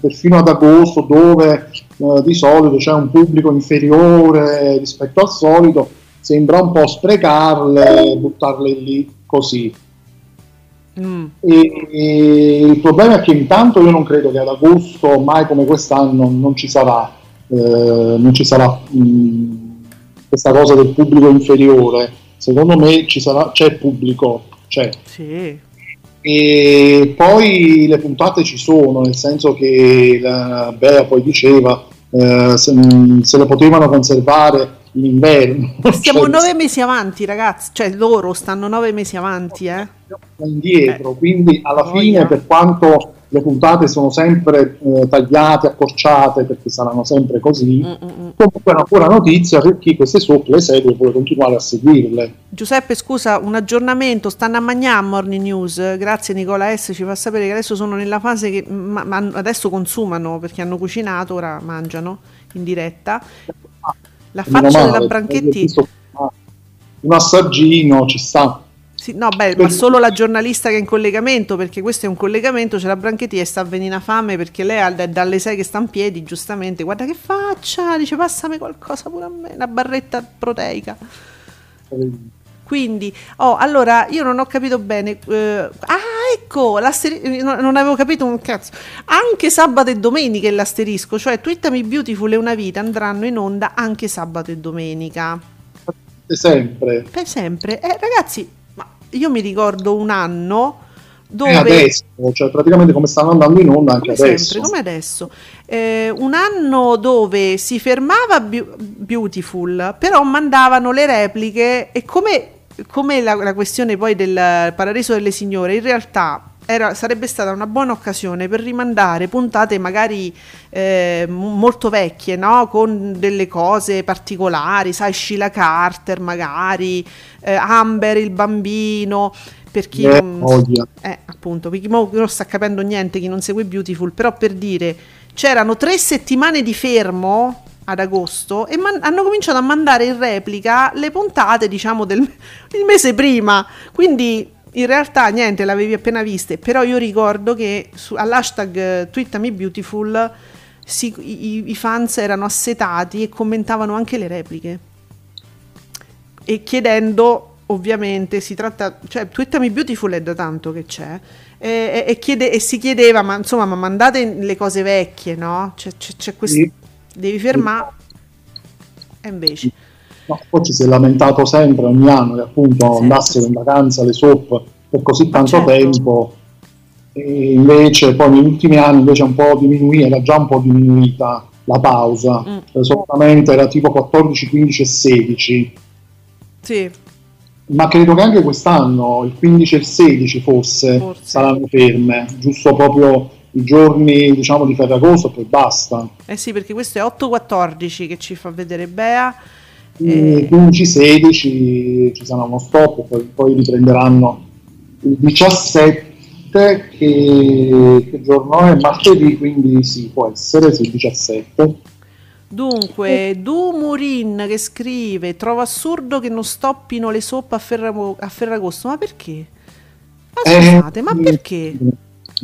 perfino ad agosto dove eh, di solito c'è un pubblico inferiore rispetto al solito, sembra un po' sprecarle, buttarle lì così. Mm. E, e il problema è che intanto io non credo che ad agosto, mai come quest'anno, non ci sarà, eh, non ci sarà mh, mm, questa cosa del pubblico inferiore. Secondo me ci sarà, c'è pubblico, c'è. Sì. E poi le puntate ci sono, nel senso che la Bea poi diceva eh, se, se, le potevano conservare in inverno. Stiamo cioè, nove mesi avanti, ragazzi, cioè loro stanno nove mesi avanti. Eh. Indietro, eh. quindi alla fine, per quanto le puntate sono sempre eh, tagliate, accorciate, perché saranno sempre così. Mm-mm. Comunque è una buona notizia per chi queste soap le segue e vuole continuare a seguirle. Giuseppe, scusa, un aggiornamento, stanno a Magnà Morning News, grazie Nicola S, ci fa sapere che adesso sono nella fase che ma, ma adesso consumano perché hanno cucinato, ora mangiano in diretta. La faccia della Branchetti... Un assaggino ci sta. Sì, no, beh, ma solo la giornalista che è in collegamento, perché questo è un collegamento, c'è la Branchetti e sta a venire fame perché lei è dalle 6 che sta in piedi, giustamente, guarda che faccia, dice passami qualcosa pure a me, una barretta proteica. Quindi, oh, allora, io non ho capito bene. Eh, ah, ecco, non, non avevo capito un cazzo. Anche sabato e domenica è l'asterisco, cioè Twittami Beautiful e una vita andranno in onda anche sabato e domenica. Per sempre. Per sempre. Eh, ragazzi, io mi ricordo un anno dove... adesso, cioè praticamente come stanno andando in onda anche come adesso. Sempre, come adesso. Eh, un anno dove si fermava Beautiful, però mandavano le repliche e come, come la, la questione poi del Paradiso delle Signore, in realtà era, sarebbe stata una buona occasione per rimandare puntate magari eh, molto vecchie, no? con delle cose particolari, sai, Sheila Carter magari, eh, Amber il bambino, per chi eh, non, eh, appunto, per chi non sta capendo niente, chi non segue Beautiful, però per dire, c'erano tre settimane di fermo ad agosto e man- hanno cominciato a mandare in replica le puntate, diciamo, del mese prima, quindi in realtà niente, l'avevi appena viste, però io ricordo che su, all'hashtag eh, Twittami Beautiful si, i, i, fans erano assetati e commentavano anche le repliche. E chiedendo, ovviamente, si tratta, cioè Twittami Beautiful è da tanto che c'è, e, e, chiede, e si chiedeva, ma insomma, ma mandate le cose vecchie, no? C'è, c'è, c'è questo, sì. Devi fermare. E invece... No, poi ci si è lamentato sempre ogni anno che appunto sì. andassero in vacanza le soap per così tanto certo. tempo e invece poi negli ultimi anni invece un po' diminuita, era già un po' diminuita la pausa, mm. Solitamente era tipo 14, 15 e 16. Sì. Ma credo che anche quest'anno il 15 e il 16 forse, forse. saranno ferme, giusto proprio i giorni diciamo di Ferragosto e poi basta. Eh sì, perché questo è 8-14 che ci fa vedere Bea 15-16 ci sarà uno stop, poi, poi riprenderanno il 17 che, che, giorno è? Martedì, quindi sì, può essere sì, il 17. Dunque, Du Murin che scrive: Trovo assurdo che non stoppino le soppe a, Ferrago- a Ferragosto. Ma perché? Ma eh, scusate, eh, ma perché?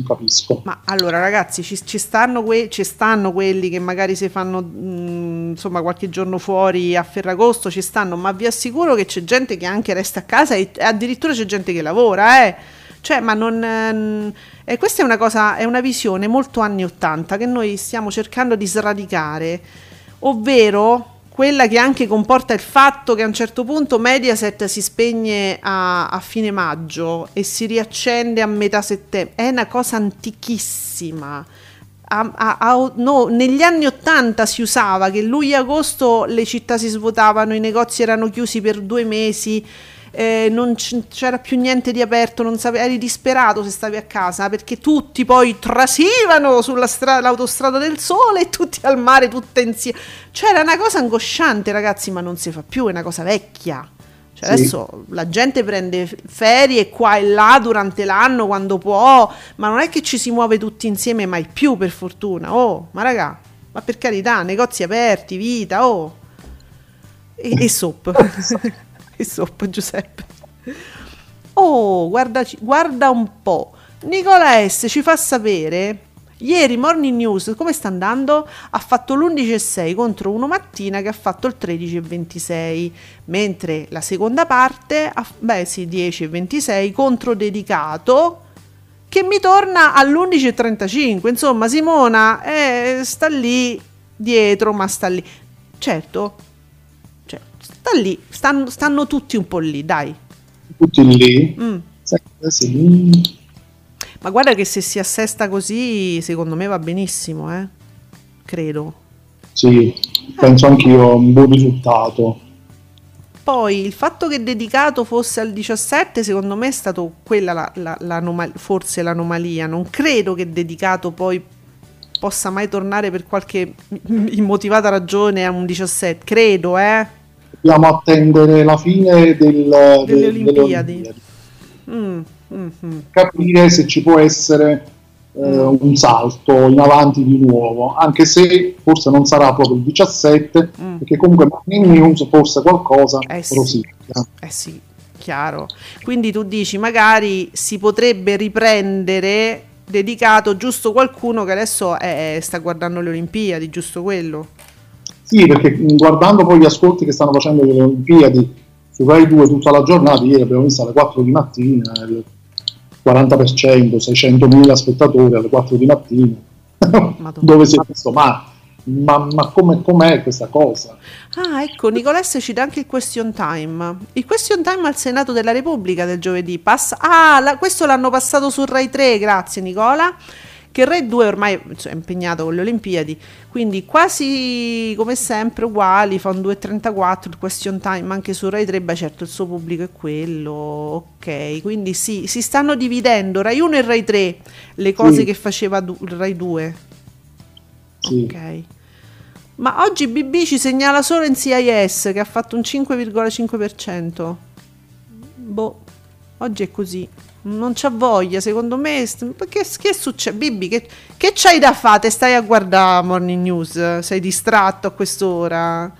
Capisco. Ma allora ragazzi, ci, ci, stanno, que- ci stanno, quelli che magari si fanno mh, mm, insomma qualche giorno fuori a Ferragosto, ci stanno, ma vi assicuro che c'è gente che anche resta a casa e addirittura c'è gente che lavora, eh. Cioè, ma non... ehm, E questa è una cosa, è una visione molto anni 80 che noi stiamo cercando di sradicare, ovvero quella che anche comporta il fatto che a un certo punto Mediaset si spegne a, a fine maggio e si riaccende a metà settembre. È una cosa antichissima. A- a- no, negli anni 80 si usava che luglio e agosto le città si svuotavano, i negozi erano chiusi per due mesi, eh, non c'era più niente di aperto, non sape- eri disperato se stavi a casa perché tutti poi trasivano sulla stra- l'autostrada del sole e tutti al mare, tutte insieme. C'era una cosa angosciante, ragazzi, ma non si fa più, è una cosa vecchia. Cioè Sì. adesso la gente prende ferie qua e là durante l'anno quando può, ma non è che ci si muove tutti insieme mai più per fortuna. Oh, ma raga, ma per carità, negozi aperti, vita, oh. E, e sop. e sop, Giuseppe. Oh, guarda, guarda un po'. Nicola S ci fa sapere Ieri Morning News come sta andando? Ha fatto l'11,6 contro uno mattina che ha fatto il 13,26, mentre la seconda parte, ha, beh sì, 10,26 contro dedicato che mi torna all'11,35. Insomma, Simona eh, sta lì dietro, ma sta lì. Certo, sta lì, stanno, stanno tutti un po' lì, dai. Tutti lì. Mm. Sì, sì. Ma guarda che se si assesta così, secondo me va benissimo, eh? Credo. Sì, penso anch'io a un buon risultato. Poi il fatto che dedicato fosse al 17, secondo me è stato quella la- la- l'anoma- forse l'anomalia. Non credo che dedicato poi possa mai tornare per qualche immotivata ragione a un 17. Credo, eh. Dobbiamo attendere la fine del- de- Delle Olimpiadi. Mm, mm, mm. capire se ci può essere eh, un salto in avanti di nuovo, anche se forse non sarà proprio il 17, Mm. perché comunque in news forse qualcosa Eh sì. rosicchia. Eh sì, chiaro. Quindi tu dici magari si potrebbe riprendere dedicato giusto qualcuno che adesso è- sta guardando le Olimpiadi, giusto quello. Sì, perché guardando poi gli ascolti che stanno facendo le Olimpiadi su Rai 2 tutta la giornata, ieri abbiamo visto alle 4 di mattina, il 40%, 600.000 spettatori alle 4 di mattina, dove si è visto, ma, ma, ma come, com'è questa cosa? Ah, ecco, Nicolesse ci dà anche il question time. Il question time al Senato della Repubblica del giovedì. Passa... Ah, la- questo l'hanno passato su Rai 3, grazie Nicola. Che Rai 2 ormai cioè, è impegnato con le Olimpiadi, quindi quasi come sempre uguali, fa un 2.34 il question time anche su Rai 3, beh certo il suo pubblico è quello, ok, quindi sì, si stanno dividendo Rai 1 e Rai 3 le cose Sì. che faceva du- Rai 2. Sì. Ok. Ma oggi BB ci segnala solo in CIS che ha fatto un 5,5%. Boh, oggi è così. Non c'ha voglia, secondo me. st- Che, che succede? Bibi, che, che c'hai da fare? Stai a guardare Morning News? Sei distratto a quest'ora?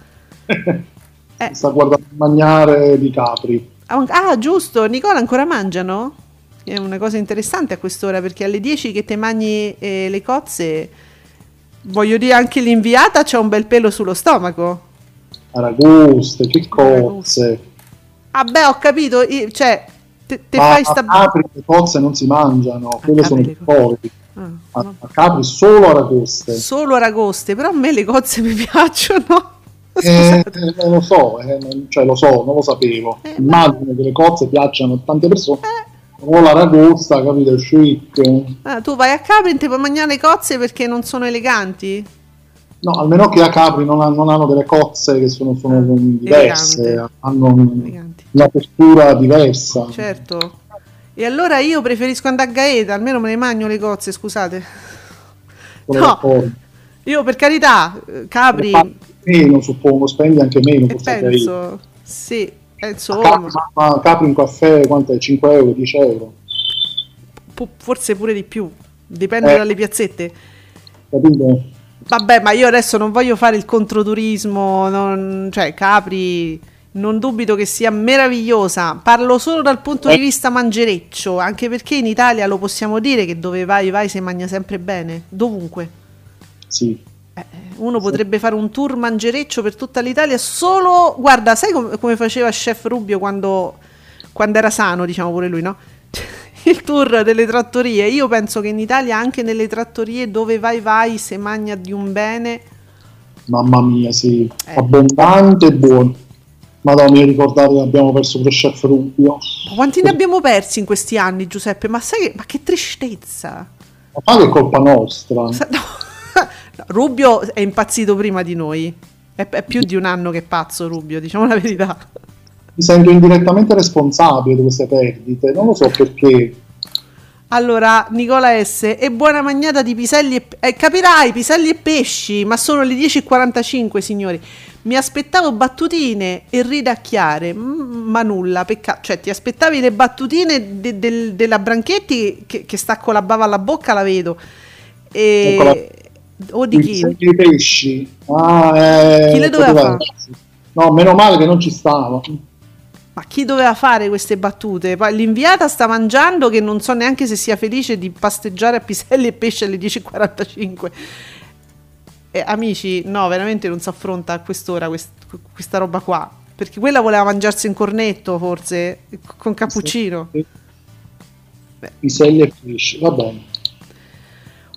Eh. Sta guardando il magnare di Capri. Ah, ah, giusto, Nicola ancora mangiano? È una cosa interessante a quest'ora perché alle 10 che te mangi eh, le cozze, voglio dire anche l'inviata c'ha un bel pelo sullo stomaco. Aragoste, che cozze. Ah beh, ho capito, cioè, te, te fai a sta... Capri le cozze non si mangiano, quelle sono i poveri. Ah, A, no. a Capri solo aragoste. Solo aragoste, però a me le cozze mi piacciono. Eh, eh, lo so, eh, cioè lo so, non lo sapevo. Eh, Immagino che le cozze piacciono a tante persone. Eh, O l'aragosta, capito? Chic. ah, tu vai a Capri e ti puoi mangiare le cozze perché non sono eleganti? No, almeno che a Capri non, ha- non hanno delle cozze che sono, sono Ah, diverse, elegante. hanno Eleganti. una postura diversa. Certo. E allora io preferisco andare a Gaeta, almeno me le mangio le cozze, scusate. Sono No. Io per carità, eh, Capri, Meno, suppongo, spendi anche meno. penso, sì, eh, insomma, Capri, Capri un caffè, quanto è? 5 euro, 10 euro? pu- forse pure di più, dipende Eh. dalle piazzette. Capito? Vabbè, ma io adesso non voglio fare il controturismo, non- cioè Capri non dubito che sia meravigliosa, parlo solo dal punto di Eh. vista mangereccio, anche perché in Italia lo possiamo dire che dove vai vai si mangia sempre bene, dovunque. Sì. Eh, uno potrebbe fare un tour mangereccio per tutta l'Italia solo, guarda, sai com- come faceva Chef Rubio quando, quando era sano, diciamo pure lui, no? Il tour delle trattorie. Io penso che in Italia anche nelle trattorie dove vai vai se magna di un bene. Mamma mia, sì, eh. abbondante e buono. Madonna, mi ricordate che abbiamo perso pure Chef Rubio. Ma quanti ne abbiamo persi in questi anni, Giuseppe? Ma sai che, ma che tristezza! Ma fa che è colpa nostra. No. Rubio è impazzito prima di noi. È, è più di un anno che è pazzo Rubio, diciamo la verità mi sento indirettamente responsabile di queste perdite, non lo so perché. Allora, Nicola S. E buona magnata di piselli e... Eh, capirai, piselli e pesci, ma sono le 10.45, signori. Mi aspettavo battutine e ridacchiare, ma nulla, peccato. Cioè, ti aspettavi le battutine de- de- della Branchetti che-, che, sta con la bava alla bocca, la vedo. E... O di chi? I pesci. Ah, eh, chi le doveva fare? No, meno male che non ci stava. Ma chi doveva fare queste battute? L'inviata sta mangiando che non so neanche se sia felice di pasteggiare a piselli e pesce alle 10.45. Eh, amici, no, veramente non si affronta a quest'ora quest- questa roba qua. Perché quella voleva mangiarsi in cornetto, forse, con cappuccino. Piselli e pesce, va bene.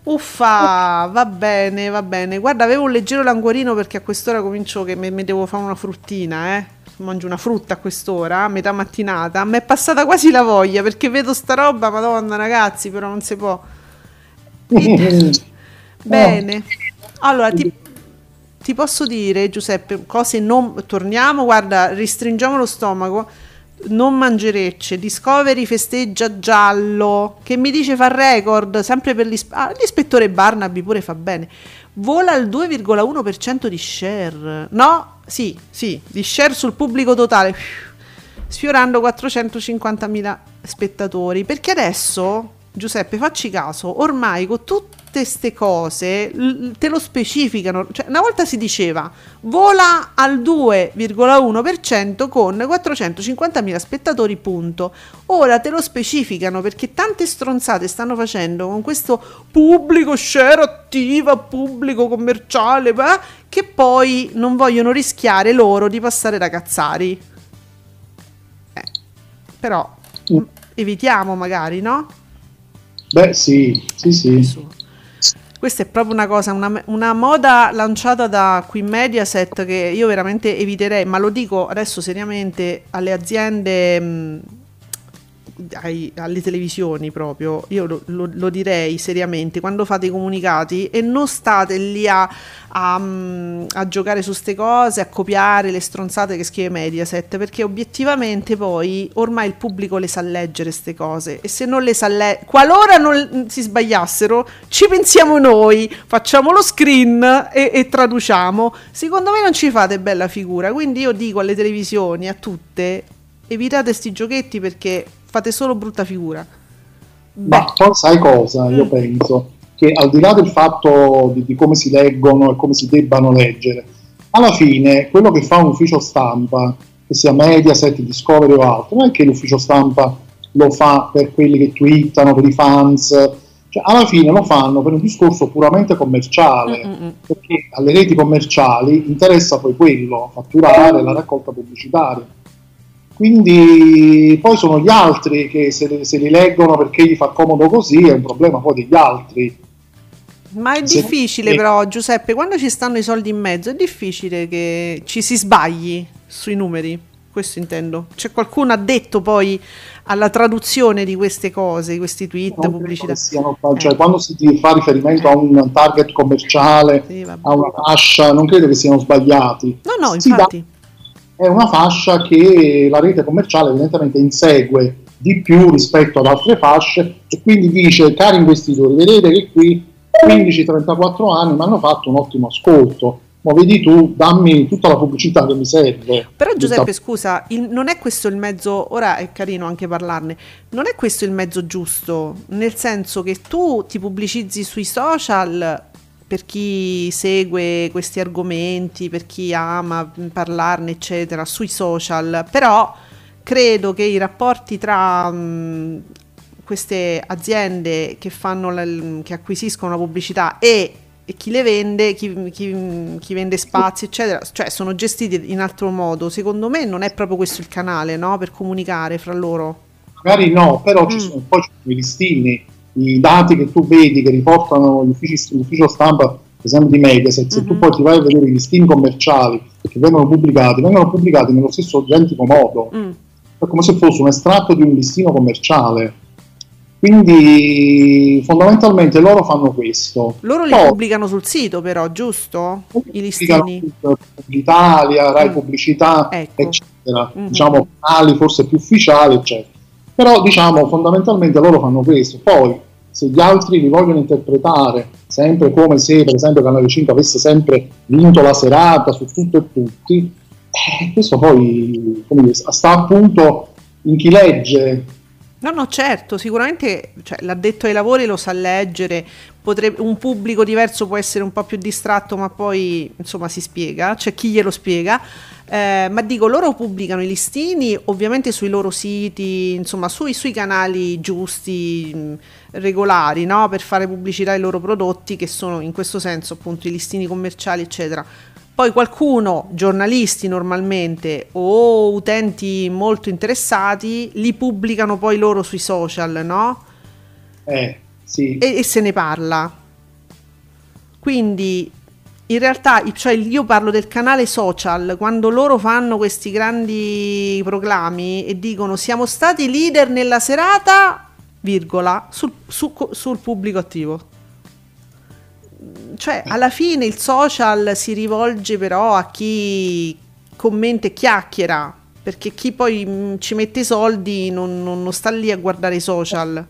Uffa, va bene, va bene. Guarda, avevo un leggero languorino perché a quest'ora comincio che mi devo fare una fruttina, eh mangio una frutta a quest'ora, a metà mattinata, mi è passata quasi la voglia perché vedo sta roba, madonna ragazzi, però non si può. Bene, allora ti, ti, posso dire Giuseppe, cose non... Torniamo, guarda, ristringiamo lo stomaco, non mangerecce, Discovery festeggia giallo, che mi dice fa record, sempre per l'isp- ah, l'ispettore Barnaby pure fa bene vola al 2,1% di share. No, sì, sì, di share sul pubblico totale, sfiorando 450.000 spettatori. Perché adesso, Giuseppe, facci caso, ormai con tutti queste cose te lo specificano. Cioè, una volta si diceva vola al 2,1% con 450.000 spettatori, punto. Ora te lo specificano perché tante stronzate stanno facendo con questo pubblico share attiva, pubblico commerciale, beh, che poi non vogliono rischiare loro di passare da cazzari. Eh, però mm. evitiamo magari, no? Beh, sì, sì, sì. Questa è proprio una cosa, una, una, moda lanciata da qui Mediaset che io veramente eviterei, ma lo dico adesso seriamente alle aziende mh, ai, alle televisioni proprio, io lo, lo, lo, direi seriamente, quando fate i comunicati e non state lì a, a, mm, a giocare su queste cose, a copiare le stronzate che scrive Mediaset, perché obiettivamente poi ormai il pubblico le sa leggere queste cose e se non le sa leggere, qualora non si sbagliassero, ci pensiamo noi, facciamo lo screen e, e traduciamo. Secondo me non ci fate bella figura, quindi io dico alle televisioni, a tutte, evitate sti giochetti perché fate solo brutta figura. Ma poi sai cosa? Io mm. penso che al di là del fatto di, di, come si leggono e come si debbano leggere, alla fine quello che fa un ufficio stampa, che sia Mediaset, Discovery o altro, non è che l'ufficio stampa lo fa per quelli che twittano, per i fans, cioè alla fine lo fanno per un discorso puramente commerciale, Mm-mm. perché alle reti commerciali interessa poi quello, fatturare la raccolta pubblicitaria quindi poi sono gli altri che se, se, li leggono perché gli fa comodo così è un problema poi degli altri. Ma è se difficile però Giuseppe, quando ci stanno i soldi in mezzo è difficile che ci si sbagli sui numeri, questo intendo. C'è qualcuno ha detto poi alla traduzione di queste cose, di questi tweet, non pubblicità. Siano, cioè, eh. Quando si fa riferimento a un target commerciale, sì, a una fascia, non credo che siano sbagliati. No, no, infatti. Da, è una fascia che la rete commerciale evidentemente insegue di più rispetto ad altre fasce e quindi dice cari investitori vedete che qui 15-34 anni mi hanno fatto un ottimo ascolto ma vedi tu, dammi tutta la pubblicità che mi serve. Però Giuseppe, scusa, il, non è questo il mezzo, ora è carino anche parlarne, non è questo il mezzo giusto, nel senso che tu ti pubblicizzi sui social per chi segue questi argomenti, per chi ama parlarne, eccetera, sui social, però credo che i rapporti tra mh, queste aziende che, fanno la, che acquisiscono la pubblicità e, e chi le vende, chi, chi, chi, vende spazi, eccetera, cioè sono gestiti in altro modo. Secondo me non è proprio questo il canale no? per comunicare fra loro. magari no, però ci Mm. sono, poi ci sono i listini, i dati che tu vedi che riportano gli uffici- l'ufficio stampa, per esempio di Mediaset, se tu Mhm. poi ti vai a vedere i listini commerciali che vengono pubblicati, vengono pubblicati nello stesso identico modo, Mm. è come se fosse un estratto di un listino commerciale. Quindi fondamentalmente loro fanno questo. Loro li Poi- pubblicano sul sito però, giusto? I listini. Italia, Rai Mm. Pubblicità, Ecco. eccetera. Mhm. Diciamo canali forse più ufficiali, eccetera. Però diciamo fondamentalmente loro fanno questo. Poi se gli altri li vogliono interpretare sempre come se per esempio Canale 5 avesse sempre vinto la serata su tutto e tutti, eh, questo poi dire, sta appunto in chi legge No, no, certo, sicuramente cioè, l'addetto ai lavori lo sa leggere, potrebbe- un pubblico diverso può essere un po' più distratto, ma poi insomma si spiega, c'è chi glielo spiega. Eh, ma dico, loro pubblicano i listini ovviamente sui loro siti, insomma sui, sui canali giusti, mh, regolari, no? per fare pubblicità ai loro prodotti, che sono in questo senso appunto i listini commerciali, eccetera. Poi qualcuno, giornalisti normalmente o utenti molto interessati, li pubblicano poi loro sui social, no? eh, sì, E, e se ne parla. Quindi in realtà, cioè io parlo del canale social, quando loro fanno questi grandi proclami e dicono siamo stati leader nella serata, virgola, sul, su- sul pubblico attivo. Cioè, alla fine il social si rivolge però a chi commenta e chiacchiera, perché chi poi mh, ci mette i soldi non, non- non sta lì a guardare i social.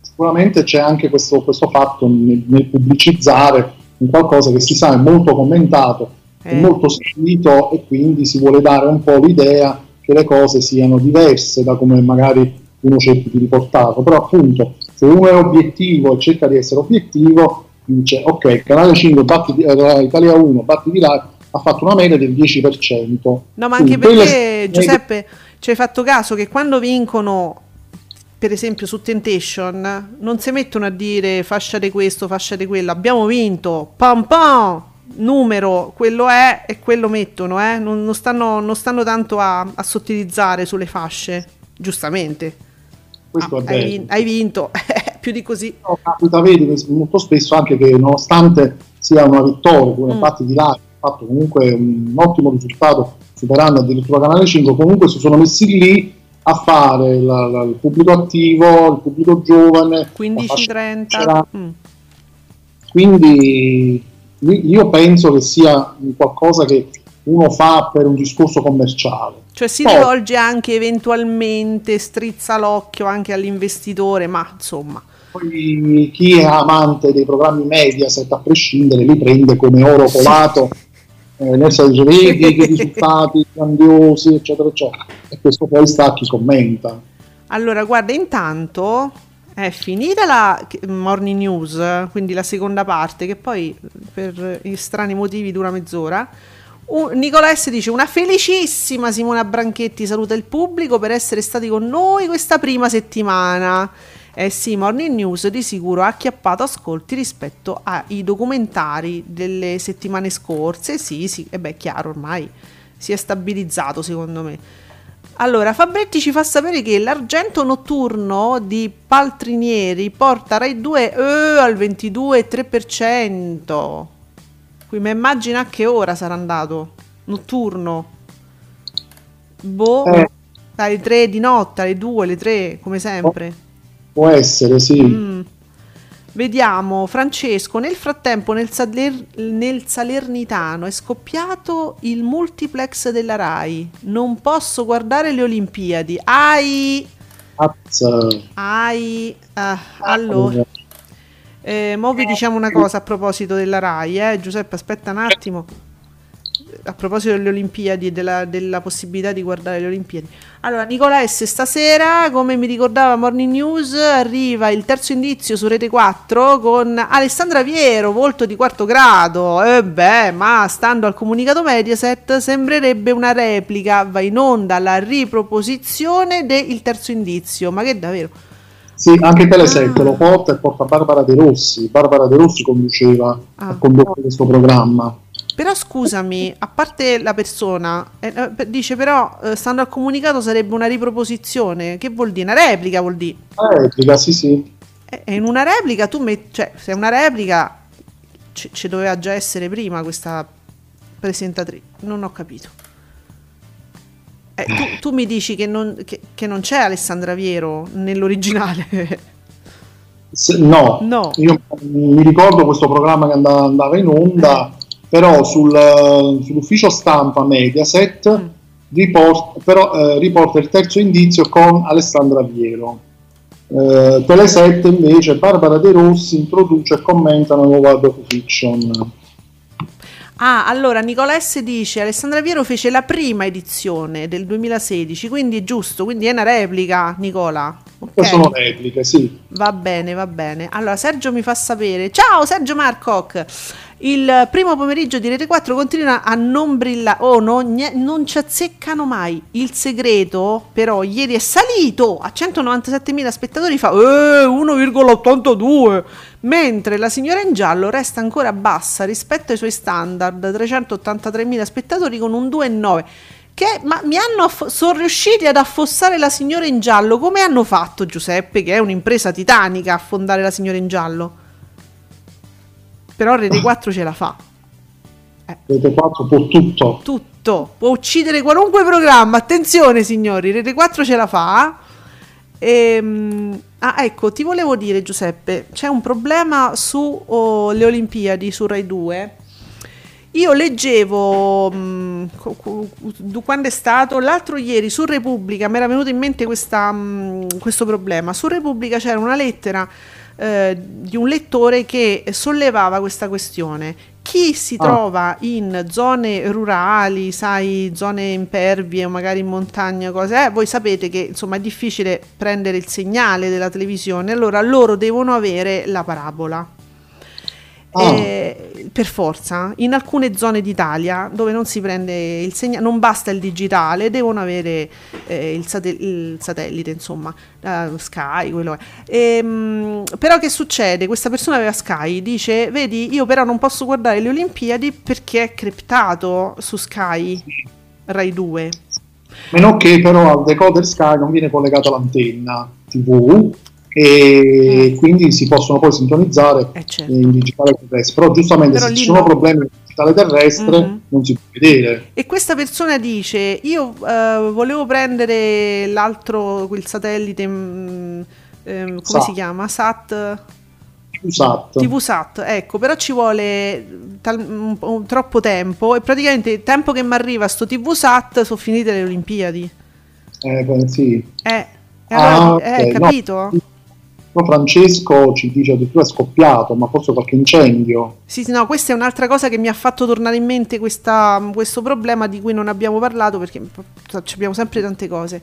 sicuramente c'è anche questo, questo fatto nel, nel pubblicizzare un qualcosa che si sa è molto commentato, è Eh. molto seguito e quindi si vuole dare un po' l'idea che le cose siano diverse da come magari uno cerca di riportarlo, però appunto se uno è obiettivo e cerca di essere obiettivo dice ok, Canale 5 batti di, eh, Italia 1 batti di là ha fatto una media del 10%. No, ma anche Quindi perché Giuseppe ci hai fatto caso che quando vincono, per esempio su Temptation, non si mettono a dire fascia di questo, fascia di quello, abbiamo vinto, pam pam, numero, quello è e quello mettono, eh? non, non stanno, non stanno tanto a, a sottilizzare sulle fasce, giustamente. Ah, hai, vin- hai vinto, più di così. No, capita, vedi molto spesso anche che nonostante sia una vittoria, come Mm. infatti di là ha fatto comunque un ottimo risultato, superando addirittura Canale 5, comunque si sono messi lì a fare la- la- il pubblico attivo, il pubblico giovane, la fascia 15-30. c'era. mm. quindi io penso che sia qualcosa che uno fa per un discorso commerciale. Cioè si Poi- rivolge anche eventualmente, strizza l'occhio anche all'investitore, ma insomma. Poi chi è amante dei programmi Mediaset, a prescindere, li prende come oro colato, eh, nel senso vedi che risultati grandiosi, eccetera, eccetera. E questo poi sta a chi commenta. Allora, guarda, intanto è finita la morning news, quindi la seconda parte, che poi per strani motivi dura mezz'ora. Un- Nicola S dice una felicissima Simona Branchetti saluta il pubblico per essere stati con noi questa prima settimana. Eh sì, Morning News di sicuro ha acchiappato ascolti rispetto ai documentari delle settimane scorse. Sì, sì, e beh, chiaro, ormai si è stabilizzato secondo me. Allora, Fabretti ci fa sapere che l'argento notturno di Paltrinieri porta Rai 2 eh, al 22,3%. Qui mi immagina a che ora sarà andato. Notturno. Boh, Eh. alle 3 di notte, alle 2, alle 3, come sempre. Può essere, sì. Mm. Vediamo, Francesco, nel frattempo nel, Saler- nel Salernitano è scoppiato il multiplex della RAI. Non posso guardare le Olimpiadi. Ai! Azza. Ai! Ah, allora, eh, mo vi diciamo una cosa a proposito della RAI, eh. Giuseppe, aspetta un attimo. A proposito delle Olimpiadi e della, della possibilità di guardare le Olimpiadi. Allora, Nicola S. stasera, come mi ricordava Morning News, arriva il terzo indizio su Rete 4 con Alessandra Viero, volto di quarto grado. E beh, ma stando al comunicato Mediaset, sembrerebbe una replica. Va in onda la riproposizione del terzo indizio. Ma che davvero? Sì, anche Teleset Ah. lo porta e porta Barbara De Rossi. Barbara De Rossi conduceva, Ah. ha condotto questo programma. Però scusami, a parte la persona, eh, eh dice però eh, stando al comunicato sarebbe una riproposizione. Che vuol dire? Una replica vuol dire? Una replica, sì, sì. E eh, in una replica tu metti, cioè, se è una replica ci, ci doveva già essere prima questa presentatrice. Non ho capito. Eh, tu, tu, mi dici che non, che, che non, c'è Alessandra Viero nell'originale? Se, no. no. io mi ricordo questo programma che andava, andava in onda, però sul, sull'ufficio stampa Mediaset mm. riporta, però, eh, riporta il terzo indizio con Alessandra Viero. Eh, Teleset invece Barbara De Rossi introduce e commenta una nuova docufiction. Ah, allora Nicola S dice Alessandra Piero fece la prima edizione del 2016, quindi è giusto, quindi è una replica, Nicola. Okay. Sono repliche, sì. Va bene, va bene. Allora Sergio mi fa sapere. Ciao Sergio Marcoc. Il primo pomeriggio di Rete 4 continua a non brillare, oh, no, non ci azzeccano mai. Il segreto, però, ieri è salito a 197.000 spettatori, fa eh, 1,82, mentre la signora in giallo resta ancora bassa rispetto ai suoi standard, 383.000 spettatori con un 2,9. Che, ma mi hanno sono riusciti ad affossare la signora in giallo. Come hanno fatto Giuseppe, che è un'impresa titanica, affondare la signora in giallo? Però Rete 4 ce la fa. Eh. Rete 4 può tutto. Tutto. Può uccidere qualunque programma. Attenzione signori, Rete 4 ce la fa. Ehm, ah, ecco, ti volevo dire Giuseppe, c'è un problema su oh, le Olimpiadi su Rai 2. Io leggevo mh, mm, quando è stato l'altro ieri su Repubblica, mi era venuto in mente questa, mh, mm, questo problema. Su Repubblica c'era una lettera eh, di un lettore che sollevava questa questione. Chi si ah. trova in zone rurali, sai, zone impervie o magari in montagna, cose, eh, voi sapete che insomma è difficile prendere il segnale della televisione, allora loro devono avere la parabola Oh. Eh, per forza, in alcune zone d'Italia dove non si prende il segnale, non basta il digitale, devono avere eh, il, sat- il, satellite, insomma, uh, Sky, quello è. E, um, però che succede? Questa persona aveva Sky, dice, vedi, io però non posso guardare le Olimpiadi perché è criptato su Sky Rai 2. Meno che però al decoder Sky non viene collegata l'antenna TV e mm. quindi si possono poi sintonizzare eh certo. in digitale terrestre. Però giustamente Però se ci sono no. problemi in digitale terrestre mm-hmm. non si può vedere. E questa persona dice: Io uh, volevo prendere l'altro, quel satellite, mm, eh, come Sat. si chiama? Sat. TVSAT. TVSAT, ecco, però ci vuole tal- un, un, troppo tempo e praticamente il tempo che mi arriva sto TVSAT sono finite le Olimpiadi. Eh, beh, sì. Eh, allora, ah, okay. eh, capito? No Francesco ci dice addirittura è scoppiato, ma forse qualche incendio. Sì, sì, no, questa è un'altra cosa che mi ha fatto tornare in mente questa, questo problema di cui non abbiamo parlato perché abbiamo sempre tante cose.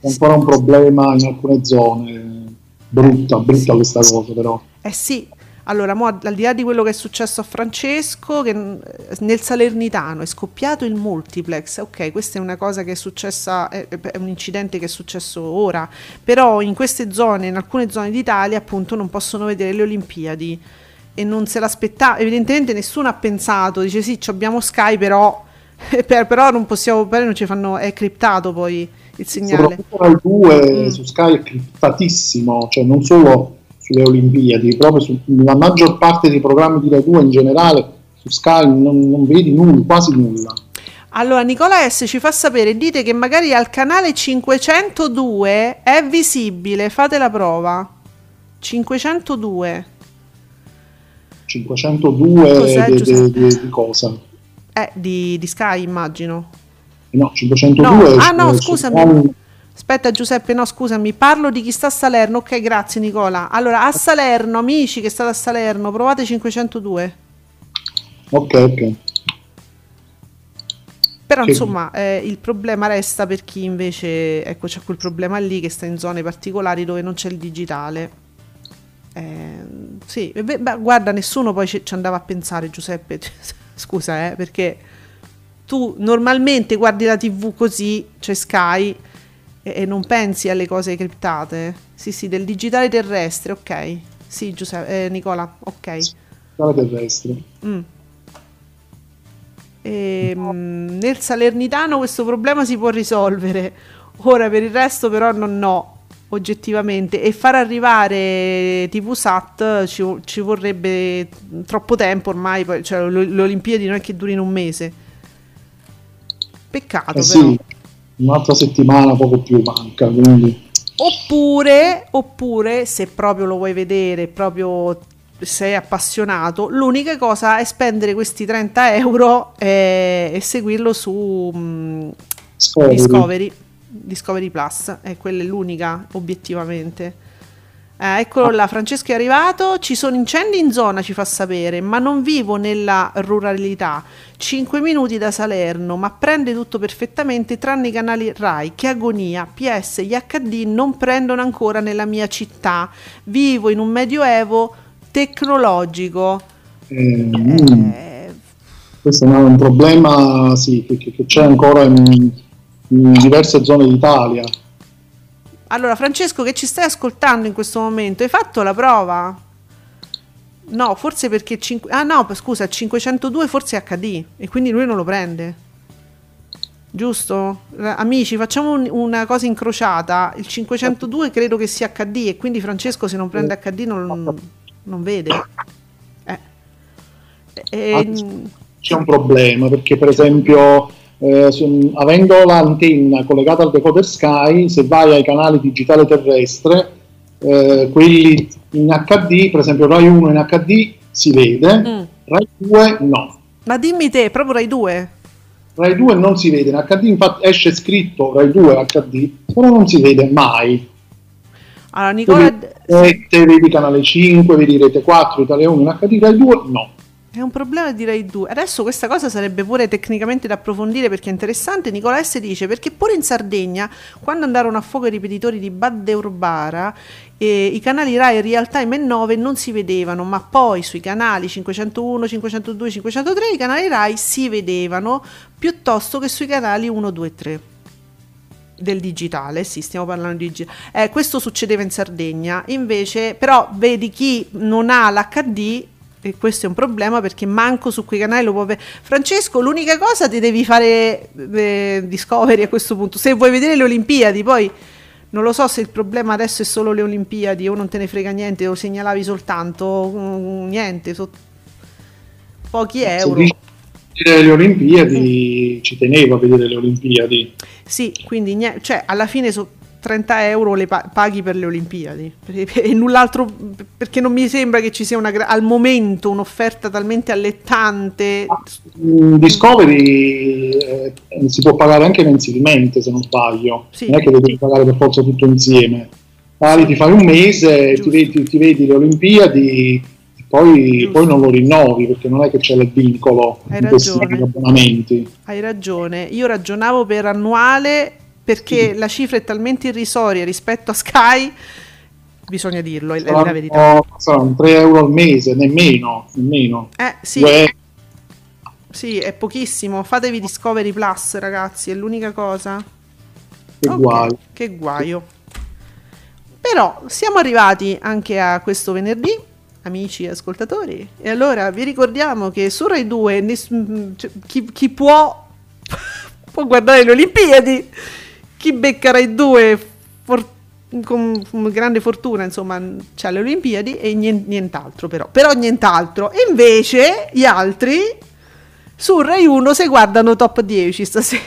È ancora un problema in alcune zone, brutta, brutta sì, questa cosa però. Eh sì, allora, mo, al di là di quello che è successo a Francesco, che nel Salernitano è scoppiato il multiplex, ok, questa è una cosa che è successa, è, è, un incidente che è successo ora, però in queste zone, in alcune zone d'Italia, appunto, non possono vedere le Olimpiadi e non se l'aspettava, evidentemente nessuno ha pensato, dice sì, abbiamo Sky, però, per, però non possiamo, poi non ci fanno, è criptato poi il segnale. Soprattutto il 2 mm. su Sky è criptatissimo, cioè non solo sulle Olimpiadi, proprio sulla maggior parte dei programmi di Rai 2 in generale su Sky non, non vedi nulla, quasi nulla. Allora, Nicola S ci fa sapere, dite che magari al canale 502 è visibile, fate la prova. 502. 502 di cosa? Eh, di, di Sky immagino. No, 502 no. Ah no, scusami. Aspetta Giuseppe, no scusami, parlo di chi sta a Salerno. Ok, grazie Nicola. Allora, a Salerno, amici che state a Salerno, provate 502. Ok, ok. Però che... insomma eh, il problema resta per chi invece, ecco c'è quel problema lì che sta in zone particolari dove non c'è il digitale. Eh, sì, beh, guarda, nessuno poi ci, ci andava a pensare Giuseppe, scusa eh, perché tu normalmente guardi la tv così, c'è Sky, e, e non pensi alle cose criptate? Sì, sì, del digitale terrestre, ok. Sì, Giuseppe, eh, Nicola, ok. Digitale terrestre. Mm. E, mh, nel Salernitano questo problema si può risolvere. Ora per il resto però non no oggettivamente e far arrivare TV Sat ci, ci vorrebbe troppo tempo ormai poi, cioè, le Olimpiadi non è che durino un mese peccato eh sì, un'altra settimana poco più manca quindi oppure, oppure se proprio lo vuoi vedere proprio sei appassionato l'unica cosa è spendere questi 30 euro e, e seguirlo su um, Discovery. Discovery Discovery Plus, e quella è l'unica obiettivamente. Eh, eccolo là, Francesco è arrivato, ci sono incendi in zona, ci fa sapere, ma non vivo nella ruralità. 5 minuti da Salerno, ma prende tutto perfettamente tranne i canali RAI. Che agonia, PS, gli HD non prendono ancora nella mia città. Vivo in un medioevo tecnologico. Eh, eh, questo è un problema sì, che, che c'è ancora in in diverse zone d'Italia. Allora, Francesco, che ci stai ascoltando in questo momento, hai fatto la prova? No, forse perché... Cinque... Ah no, scusa, 502 forse è HD e quindi lui non lo prende. Giusto? Amici, facciamo un, una cosa incrociata. Il 502 credo che sia HD e quindi Francesco se non prende HD non, non vede. Eh. E, C'è un problema perché per esempio eh, su, avendo l'antenna collegata al decoder Sky, se vai ai canali digitale terrestre, eh, quelli in HD, per esempio Rai 1 in HD si vede, mm. Rai 2 no. Ma dimmi te, proprio Rai 2? Rai 2 non si vede in HD, infatti esce scritto Rai 2 HD, però non si vede mai. Allora, Nicola... Vedi, vedi canale 5, vedi Rete 4, Italia 1 in HD, Rai 2 no. È un problema direi due. Adesso questa cosa sarebbe pure tecnicamente da approfondire perché è interessante. Nicola S dice perché pure in Sardegna, quando andarono a fuoco i ripetitori di Bad Urbara, eh, i canali Rai Real Time e 9 non si vedevano, ma poi sui canali 501, 502, 503 i canali Rai si vedevano piuttosto che sui canali 1, 2 3 del digitale, sì, stiamo parlando di digitale. Eh, questo succedeva in Sardegna, invece, però vedi chi non ha l'HD e questo è un problema perché manco su quei canali lo può vedere. Francesco, l'unica cosa ti devi fare eh, Discovery a questo punto. Se vuoi vedere le Olimpiadi, poi non lo so se il problema adesso è solo le Olimpiadi o non te ne frega niente, lo segnalavi soltanto mm, niente, so, pochi euro. Le Olimpiadi mm. ci tenevo a vedere le Olimpiadi. Sì, quindi cioè alla fine so, 30 euro le paghi per le Olimpiadi. E null'altro perché non mi sembra che ci sia una, al momento un'offerta talmente allettante. Discovery eh, si può pagare anche mensilmente se non sbaglio. Sì. non è che devi pagare per forza tutto insieme. Pari, ti fai un mese ti vedi, ti vedi, le Olimpiadi poi, poi, non lo rinnovi perché non è che c'è il vincolo hai questi abbonamenti. Hai ragione. Io ragionavo per annuale perché la cifra è talmente irrisoria rispetto a Sky, bisogna dirlo, è, la verità. Saranno 3 euro al mese, nemmeno. nemmeno. Eh, sì. Beh. Sì, è pochissimo. Fatevi Discovery Plus, ragazzi, è l'unica cosa. Che okay. guaio. Che guaio. Però siamo arrivati anche a questo venerdì, amici e ascoltatori. E allora vi ricordiamo che su Rai 2 ness- cioè, chi, chi può, può guardare le Olimpiadi chi becca Rai 2 for- con grande fortuna, insomma, c'ha le Olimpiadi e nient'altro però. Però nient'altro. E invece gli altri su Rai 1 si guardano top 10 stasera.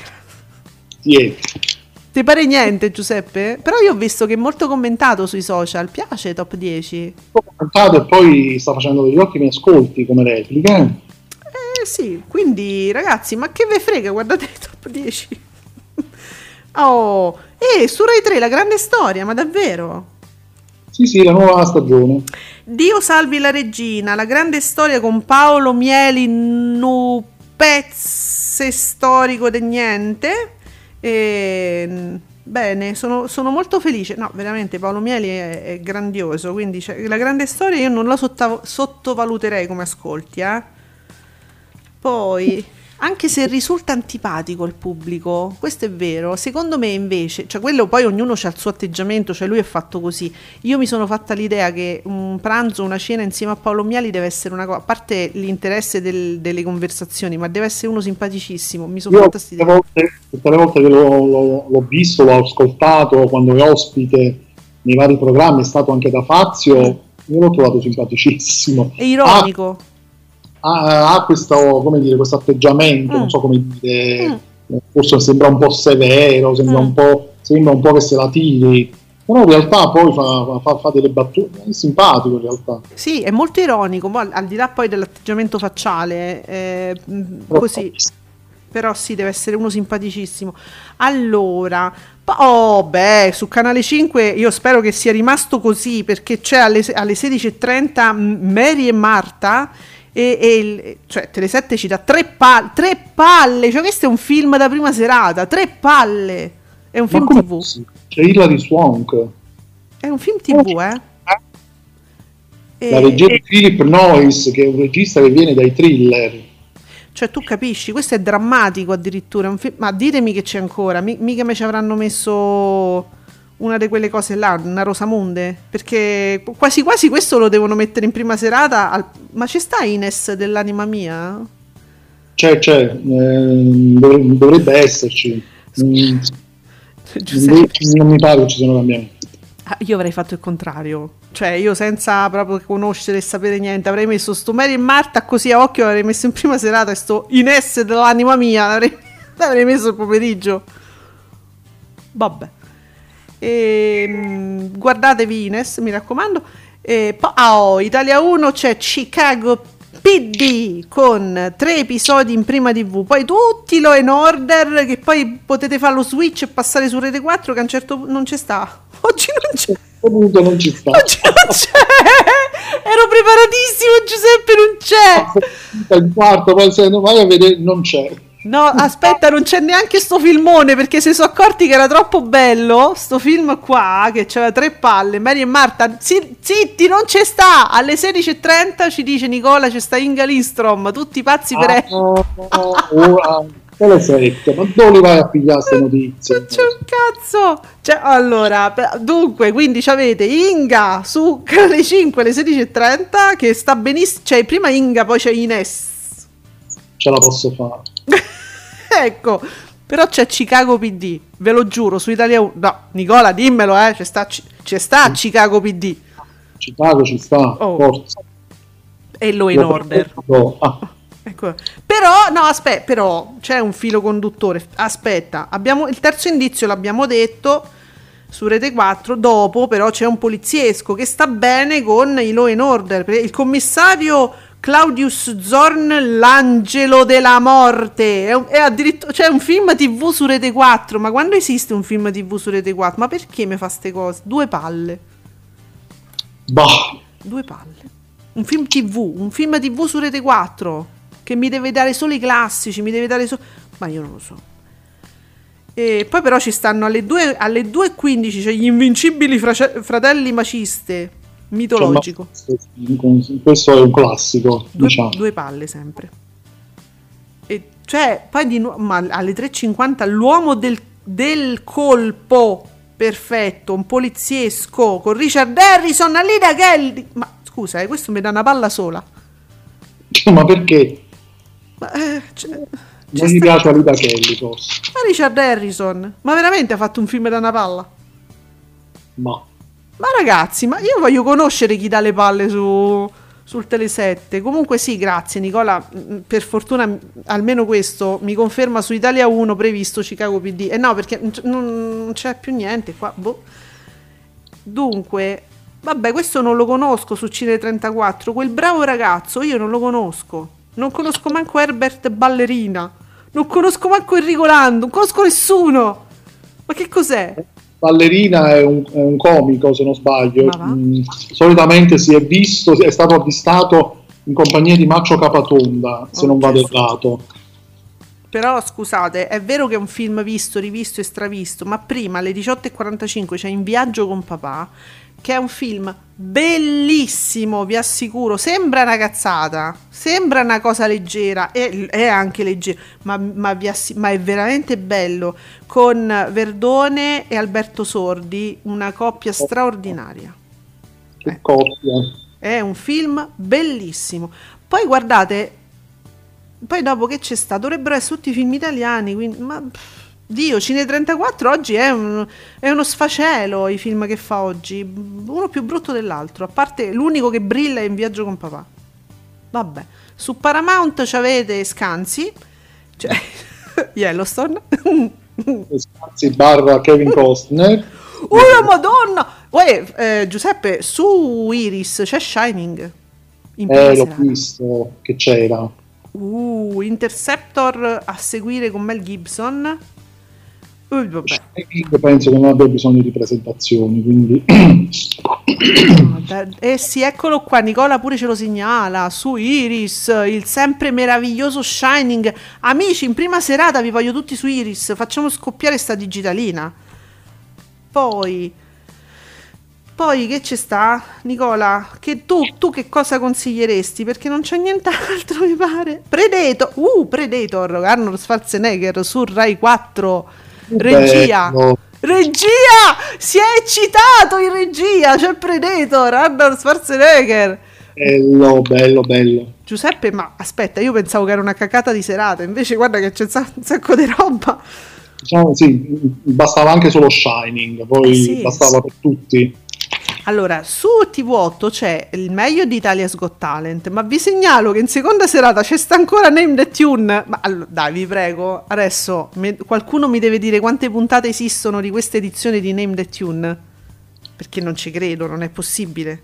10. Ti pare niente, Giuseppe? Però io ho visto che è molto commentato sui social. Piace top 10? Ho commentato e poi sta facendo degli ottimi ascolti come replica. Eh sì, quindi ragazzi, ma che ve frega? Guardate top 10. Oh, e su Rai 3 la grande storia, ma davvero? Sì, sì, la nuova stagione. Dio salvi la regina, la grande storia con Paolo Mieli, nu pezze storico del niente. E, bene, sono, sono, molto felice. No, veramente Paolo Mieli è, è grandioso. Quindi cioè, la grande storia io non la sottav- sottovaluterei come ascolti. Eh? Poi anche se risulta antipatico al pubblico, questo è vero. Secondo me invece, cioè quello poi ognuno ha il suo atteggiamento, cioè lui è fatto così. Io mi sono fatta l'idea che un pranzo, una cena insieme a Paolo Miali deve essere una cosa, a parte l'interesse del, delle conversazioni, ma deve essere uno simpaticissimo. Mi sono Io fatta tutte le volte, tutte le volte che l'ho, l'ho- l'ho visto, l'ho ascoltato, quando è ospite nei vari programmi, è stato anche da Fazio, io l'ho trovato simpaticissimo. È ironico. Ha, ha questo, come dire, questo atteggiamento, Mm. non so come dire, forse sembra un po' severo, sembra, Mm. un po', sembra un po' che se la tiri, però in realtà poi fa, fa- fa delle battute, è simpatico in realtà. Sì, è molto ironico, ma al, di là poi dell'atteggiamento facciale, eh, così. Però sì, deve essere uno simpaticissimo. Allora, oh, beh, su Canale 5 io spero che sia rimasto così perché c'è alle, alle 16.30 M- Mary e Marta e, e il- cioè Tele7 ci dà tre, pal- tre palle, cioè questo è un film da prima serata, tre palle. È un film TV. C'è Hilary Swank, È un film TV, eh. la E- regia di Philip Noyce, che è un regista che viene dai thriller. Cioè, tu capisci, questo è drammatico addirittura. è un fi- ma ditemi che c'è ancora. mi- mica me ci avranno messo una di quelle cose là, una Rosamunde. Perché quasi quasi questo lo devono mettere in prima serata. al- Ma ci sta Ines dell'anima mia? C'è, c'è, dov- dovrebbe esserci. Mm, non mi pare che ci siano cambiamenti. Ah, io avrei fatto il contrario. Cioè, io senza proprio conoscere e sapere niente, avrei messo sto Mary e Marta così a occhio, l'avrei messo in prima serata e sto Ines dell'anima mia, l'avrei, l'avrei messo il pomeriggio. Vabbè. Ehm, guardatevi Ines, mi raccomando. E poi, ah, oh, Italia 1 c'è Chicago PD con tre episodi in prima TV, poi tutti lo in order che poi potete fare lo switch e passare su Rete 4 che a un certo punto non c'è sta. Oggi non c'è. Comunque non ci sta. Oggi non c'è. Ero preparatissimo, Giuseppe non c'è. Il quarto, poi se non vai a vedere, non c'è. No, aspetta, non c'è neanche sto filmone perché si sono accorti che era troppo bello. Sto film qua che c'aveva tre palle. Mary e Marta, zi- zitti, non c'è sta. Alle 16.30 ci dice Nicola, c'è sta Inga Lindstrom. Tutti pazzi per Ah, lei. no, ora, sono sette, ma dove vai a pigliare queste notizie? Non c'è un cazzo. Cioè, allora, dunque, quindi avete Inga su Canale 5 alle 16.30 che sta benissimo. Cioè, prima Inga, poi c'è Ines. Ce la posso fare. ecco, però c'è Chicago PD, ve lo giuro, su Italia 1. No, Nicola, dimmelo, eh, c'è sta, c'è sta Chicago PD Chicago ci sta, Oh. forza. e lo in order. Ah, Ecco. Però, no, aspetta, però c'è un filo conduttore. Aspetta, abbiamo, il terzo indizio l'abbiamo detto su Rete 4. Dopo, però, c'è un poliziesco che sta bene con i law in order. Il commissario Claudius Zorn, l'angelo della morte. È, è addirittura c'è un film TV su Rete 4. Ma quando esiste un film TV su Rete 4? Ma perché mi fa ste cose? Due palle. bah, Due palle. Un film TV, un film TV su Rete 4 che mi deve dare solo i classici, mi deve dare solo... Ma io non lo so. E poi però ci stanno alle 2 alle 2.15, cioè gli invincibili frace- fratelli maciste, mitologico. Questo è un classico, Due, diciamo. due palle sempre. E cioè, poi di nuovo, ma alle 3.50 l'uomo del, del colpo perfetto, un poliziesco con Richard Harrison, Alida Kelly. Ma scusa, eh, questo mi dà una palla sola. Ma perché? Ma, eh, cioè, Non gli piace Alida Kelly, forse. ma Richard Harrison, ma veramente ha fatto un film da una palla? Ma Ma ragazzi, ma io voglio conoscere chi dà le palle su, sul Tele7. Comunque sì, grazie Nicola, mm, per fortuna mm, almeno questo mi conferma su Italia 1 previsto Chicago PD. E no, perché non c'è più niente qua. boh. Dunque, vabbè, questo non lo conosco su Cine 34. Quel bravo ragazzo io non lo conosco. Non conosco manco Herbert Ballerina. Non conosco manco Enrico Lando. Non conosco nessuno. Ma che cos'è? Ballerina è un, è un comico, se non sbaglio. Mm, solitamente si è visto, è stato avvistato in compagnia di Maccio Capatonda, se Oh, non vado errato. Però scusate, è vero che è un film visto, rivisto e stravisto, ma prima alle 18.45 c'è In viaggio con papà, che è un film bellissimo, vi assicuro. Sembra una cazzata, sembra una cosa leggera, è, è anche leggera, ma, ma, assi- ma, è veramente bello. Con Verdone e Alberto Sordi, una coppia straordinaria. Che eh. coppia! È un film bellissimo. Poi guardate, poi dopo che c'è stato, dovrebbero essere tutti film italiani, quindi, ma Dio, Cine 34 oggi è, un, è, uno sfacelo i film che fa oggi, uno più brutto dell'altro, a parte l'unico che brilla è In viaggio con papà. Vabbè, su Paramount avete Scanzi, cioè Yellowstone. Scanzi barra Kevin Costner. Oh la madonna! Uè, eh, Giuseppe, su Iris c'è Shining. eh, l'ho visto che c'era. Uh, Interceptor a seguire con Mel Gibson. Uh, vabbè. penso che non abbia bisogno di presentazioni, quindi... eh sì, eccolo qua, Nicola pure ce lo segnala, su Iris, il sempre meraviglioso Shining. Amici, in prima serata vi voglio tutti su Iris, facciamo scoppiare sta digitalina. Poi... Poi che ci sta, Nicola? Che tu, tu, che cosa consiglieresti? Perché non c'è nient'altro, mi pare. Predator, uh, Predator, Arnold Schwarzenegger su Rai 4 Regia. Bello. Regia! Si è eccitato in regia, c'è Predator, Arnold Schwarzenegger. Bello, bello, bello. Giuseppe, ma aspetta, io pensavo che era una cacata di serata, invece guarda che c'è un sacco di roba. Diciamo, sì, bastava anche solo Shining, poi eh sì, bastava sì. per tutti. Allora, su TV8 c'è il meglio di Italia's Got Talent, ma vi segnalo che in seconda serata c'è sta ancora Name the Tune. Ma allora, dai, vi prego, adesso me, qualcuno mi deve dire quante puntate esistono di questa edizione di Name the Tune? Perché non ci credo, non è possibile.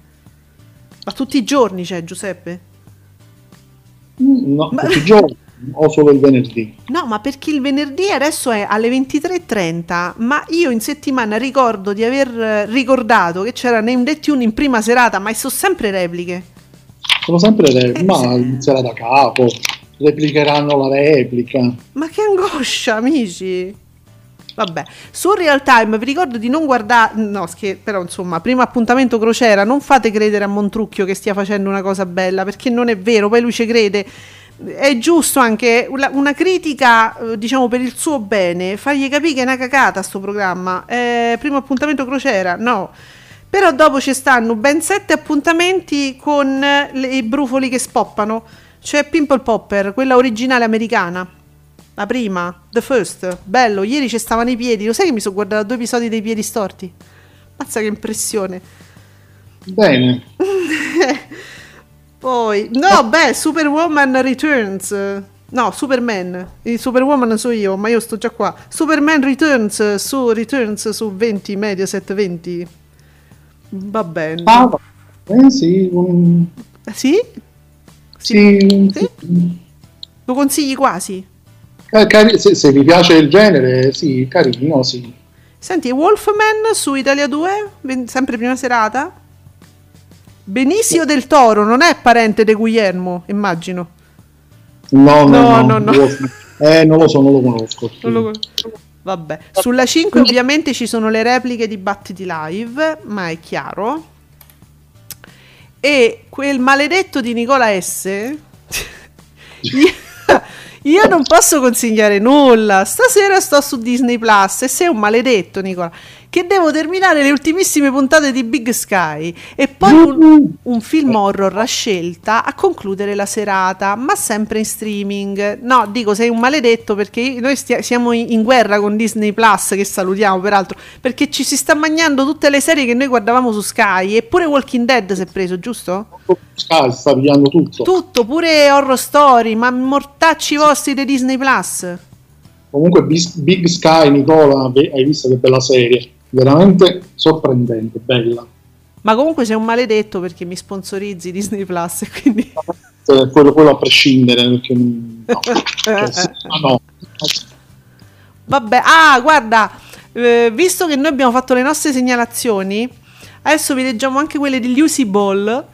Ma tutti i giorni c'è, Giuseppe? No, ma... tutti i giorni o solo il venerdì? No, ma perché il venerdì adesso è alle 23.30, ma io in settimana ricordo di aver ricordato che c'era Name the Tune in prima serata, ma sono sempre repliche. Sono sempre repliche, eh, ma inizierà da capo, replicheranno la replica. Ma che angoscia, amici! Vabbè, su Real Time vi ricordo di non guardare, no, scher- però insomma, primo appuntamento crociera, non fate credere a Montrucchio che stia facendo una cosa bella, perché non è vero, poi lui ci crede è giusto anche una, critica, eh, diciamo, per il suo bene, fargli capire che è una cacata sto programma. Eh, primo appuntamento crociera, no. Però dopo ci stanno ben sette appuntamenti con le, i brufoli che spoppano. C'è Pimple Popper, quella originale americana. La prima, The First, bello. Ieri ci stavano i piedi. Lo sai che mi sono guardato due episodi dei piedi storti? Mazza che impressione. Bene. Poi, no, beh, Superwoman Returns. No, Superman. Il Superwoman so io, ma io sto già qua. Superman Returns su Returns su 20 Mediaset 20. Va bene. Ah, eh, sì. Un... Sì? Sì. sì? Lo consigli quasi? Eh, cari- se, se, vi piace il genere, sì, carino, sì. Senti, Wolfman su Italia 2, sempre prima serata? Benicio del Toro non è parente di Guillermo, immagino. No, no, no. no, no. Eh, non lo so, non lo conosco. Non lo Vabbè, sulla 5 ovviamente ci sono le repliche di battiti live, ma è chiaro. E quel maledetto di Nicola S. io, io non posso consigliare nulla. Stasera sto su Disney Plus e sei un maledetto, Nicola che devo terminare le ultimissime puntate di Big Sky e poi un, un, film horror a scelta a concludere la serata, ma sempre in streaming. No, dico, sei un maledetto perché noi stia- siamo in, guerra con Disney Plus, che salutiamo peraltro, perché ci si sta mangiando tutte le serie che noi guardavamo su Sky, eppure Walking Dead si è preso, giusto? Sky sta pigliando tutto. Tutto, pure Horror Story, ma mortacci vostri di Disney Plus. Comunque Big Sky, Nicola, hai visto che bella serie veramente sorprendente, bella. Ma comunque sei un maledetto perché mi sponsorizzi Disney Plus quindi... quello, quello, a prescindere perché no. cioè, sì, no. Vabbè, ah guarda, eh, visto che noi abbiamo fatto le nostre segnalazioni, adesso vi leggiamo anche quelle di Lucy Ball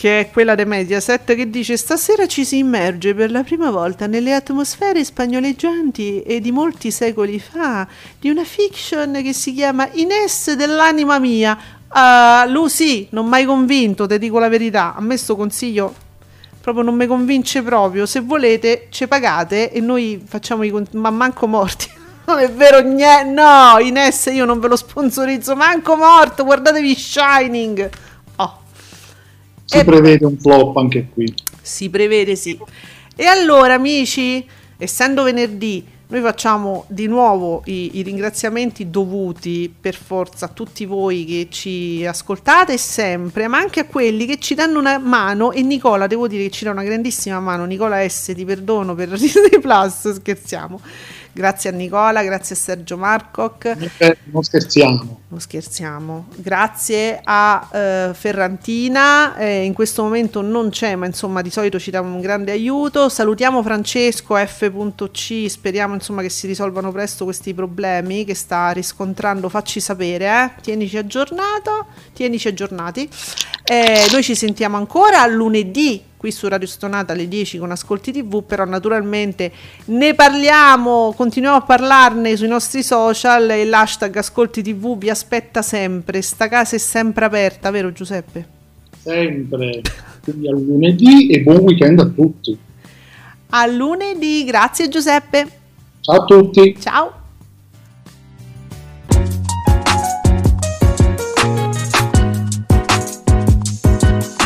che è quella di Mediaset, che dice stasera ci si immerge per la prima volta nelle atmosfere spagnoleggianti e di molti secoli fa di una fiction che si chiama Ines dell'anima mia. Uh, Lucy, non mai convinto, ti dico la verità. A me sto consiglio proprio non mi convince proprio. Se volete, ci pagate e noi facciamo i conti, ma manco morti. Non è vero niente. No, Ines io non ve lo sponsorizzo, manco morto. Guardatevi Shining. Si e prevede un flop anche qui. Si prevede, sì. E allora, amici, essendo venerdì, noi facciamo di nuovo i, i, ringraziamenti dovuti per forza a tutti voi che ci ascoltate sempre, ma anche a quelli che ci danno una mano. E Nicola, devo dire che ci dà una grandissima mano. Nicola S, ti perdono per Disney Plus, scherziamo Grazie a Nicola, grazie a Sergio Marcoc. Eh, non scherziamo. Non scherziamo. Grazie a eh, Ferrantina, eh, in questo momento non c'è, ma insomma di solito ci dà un grande aiuto. Salutiamo Francesco F.C, speriamo insomma che si risolvano presto questi problemi che sta riscontrando, facci sapere, eh? tienici aggiornato, tienici aggiornati. Eh, noi ci sentiamo ancora lunedì qui su Radio Stonata alle 10 con Ascolti TV, però naturalmente ne parliamo, continuiamo a parlarne sui nostri social e l'hashtag Ascolti TV vi aspetta sempre, sta casa è sempre aperta, vero Giuseppe? Sempre, quindi a lunedì e buon weekend a tutti. A lunedì, grazie Giuseppe. Ciao a tutti. Ciao.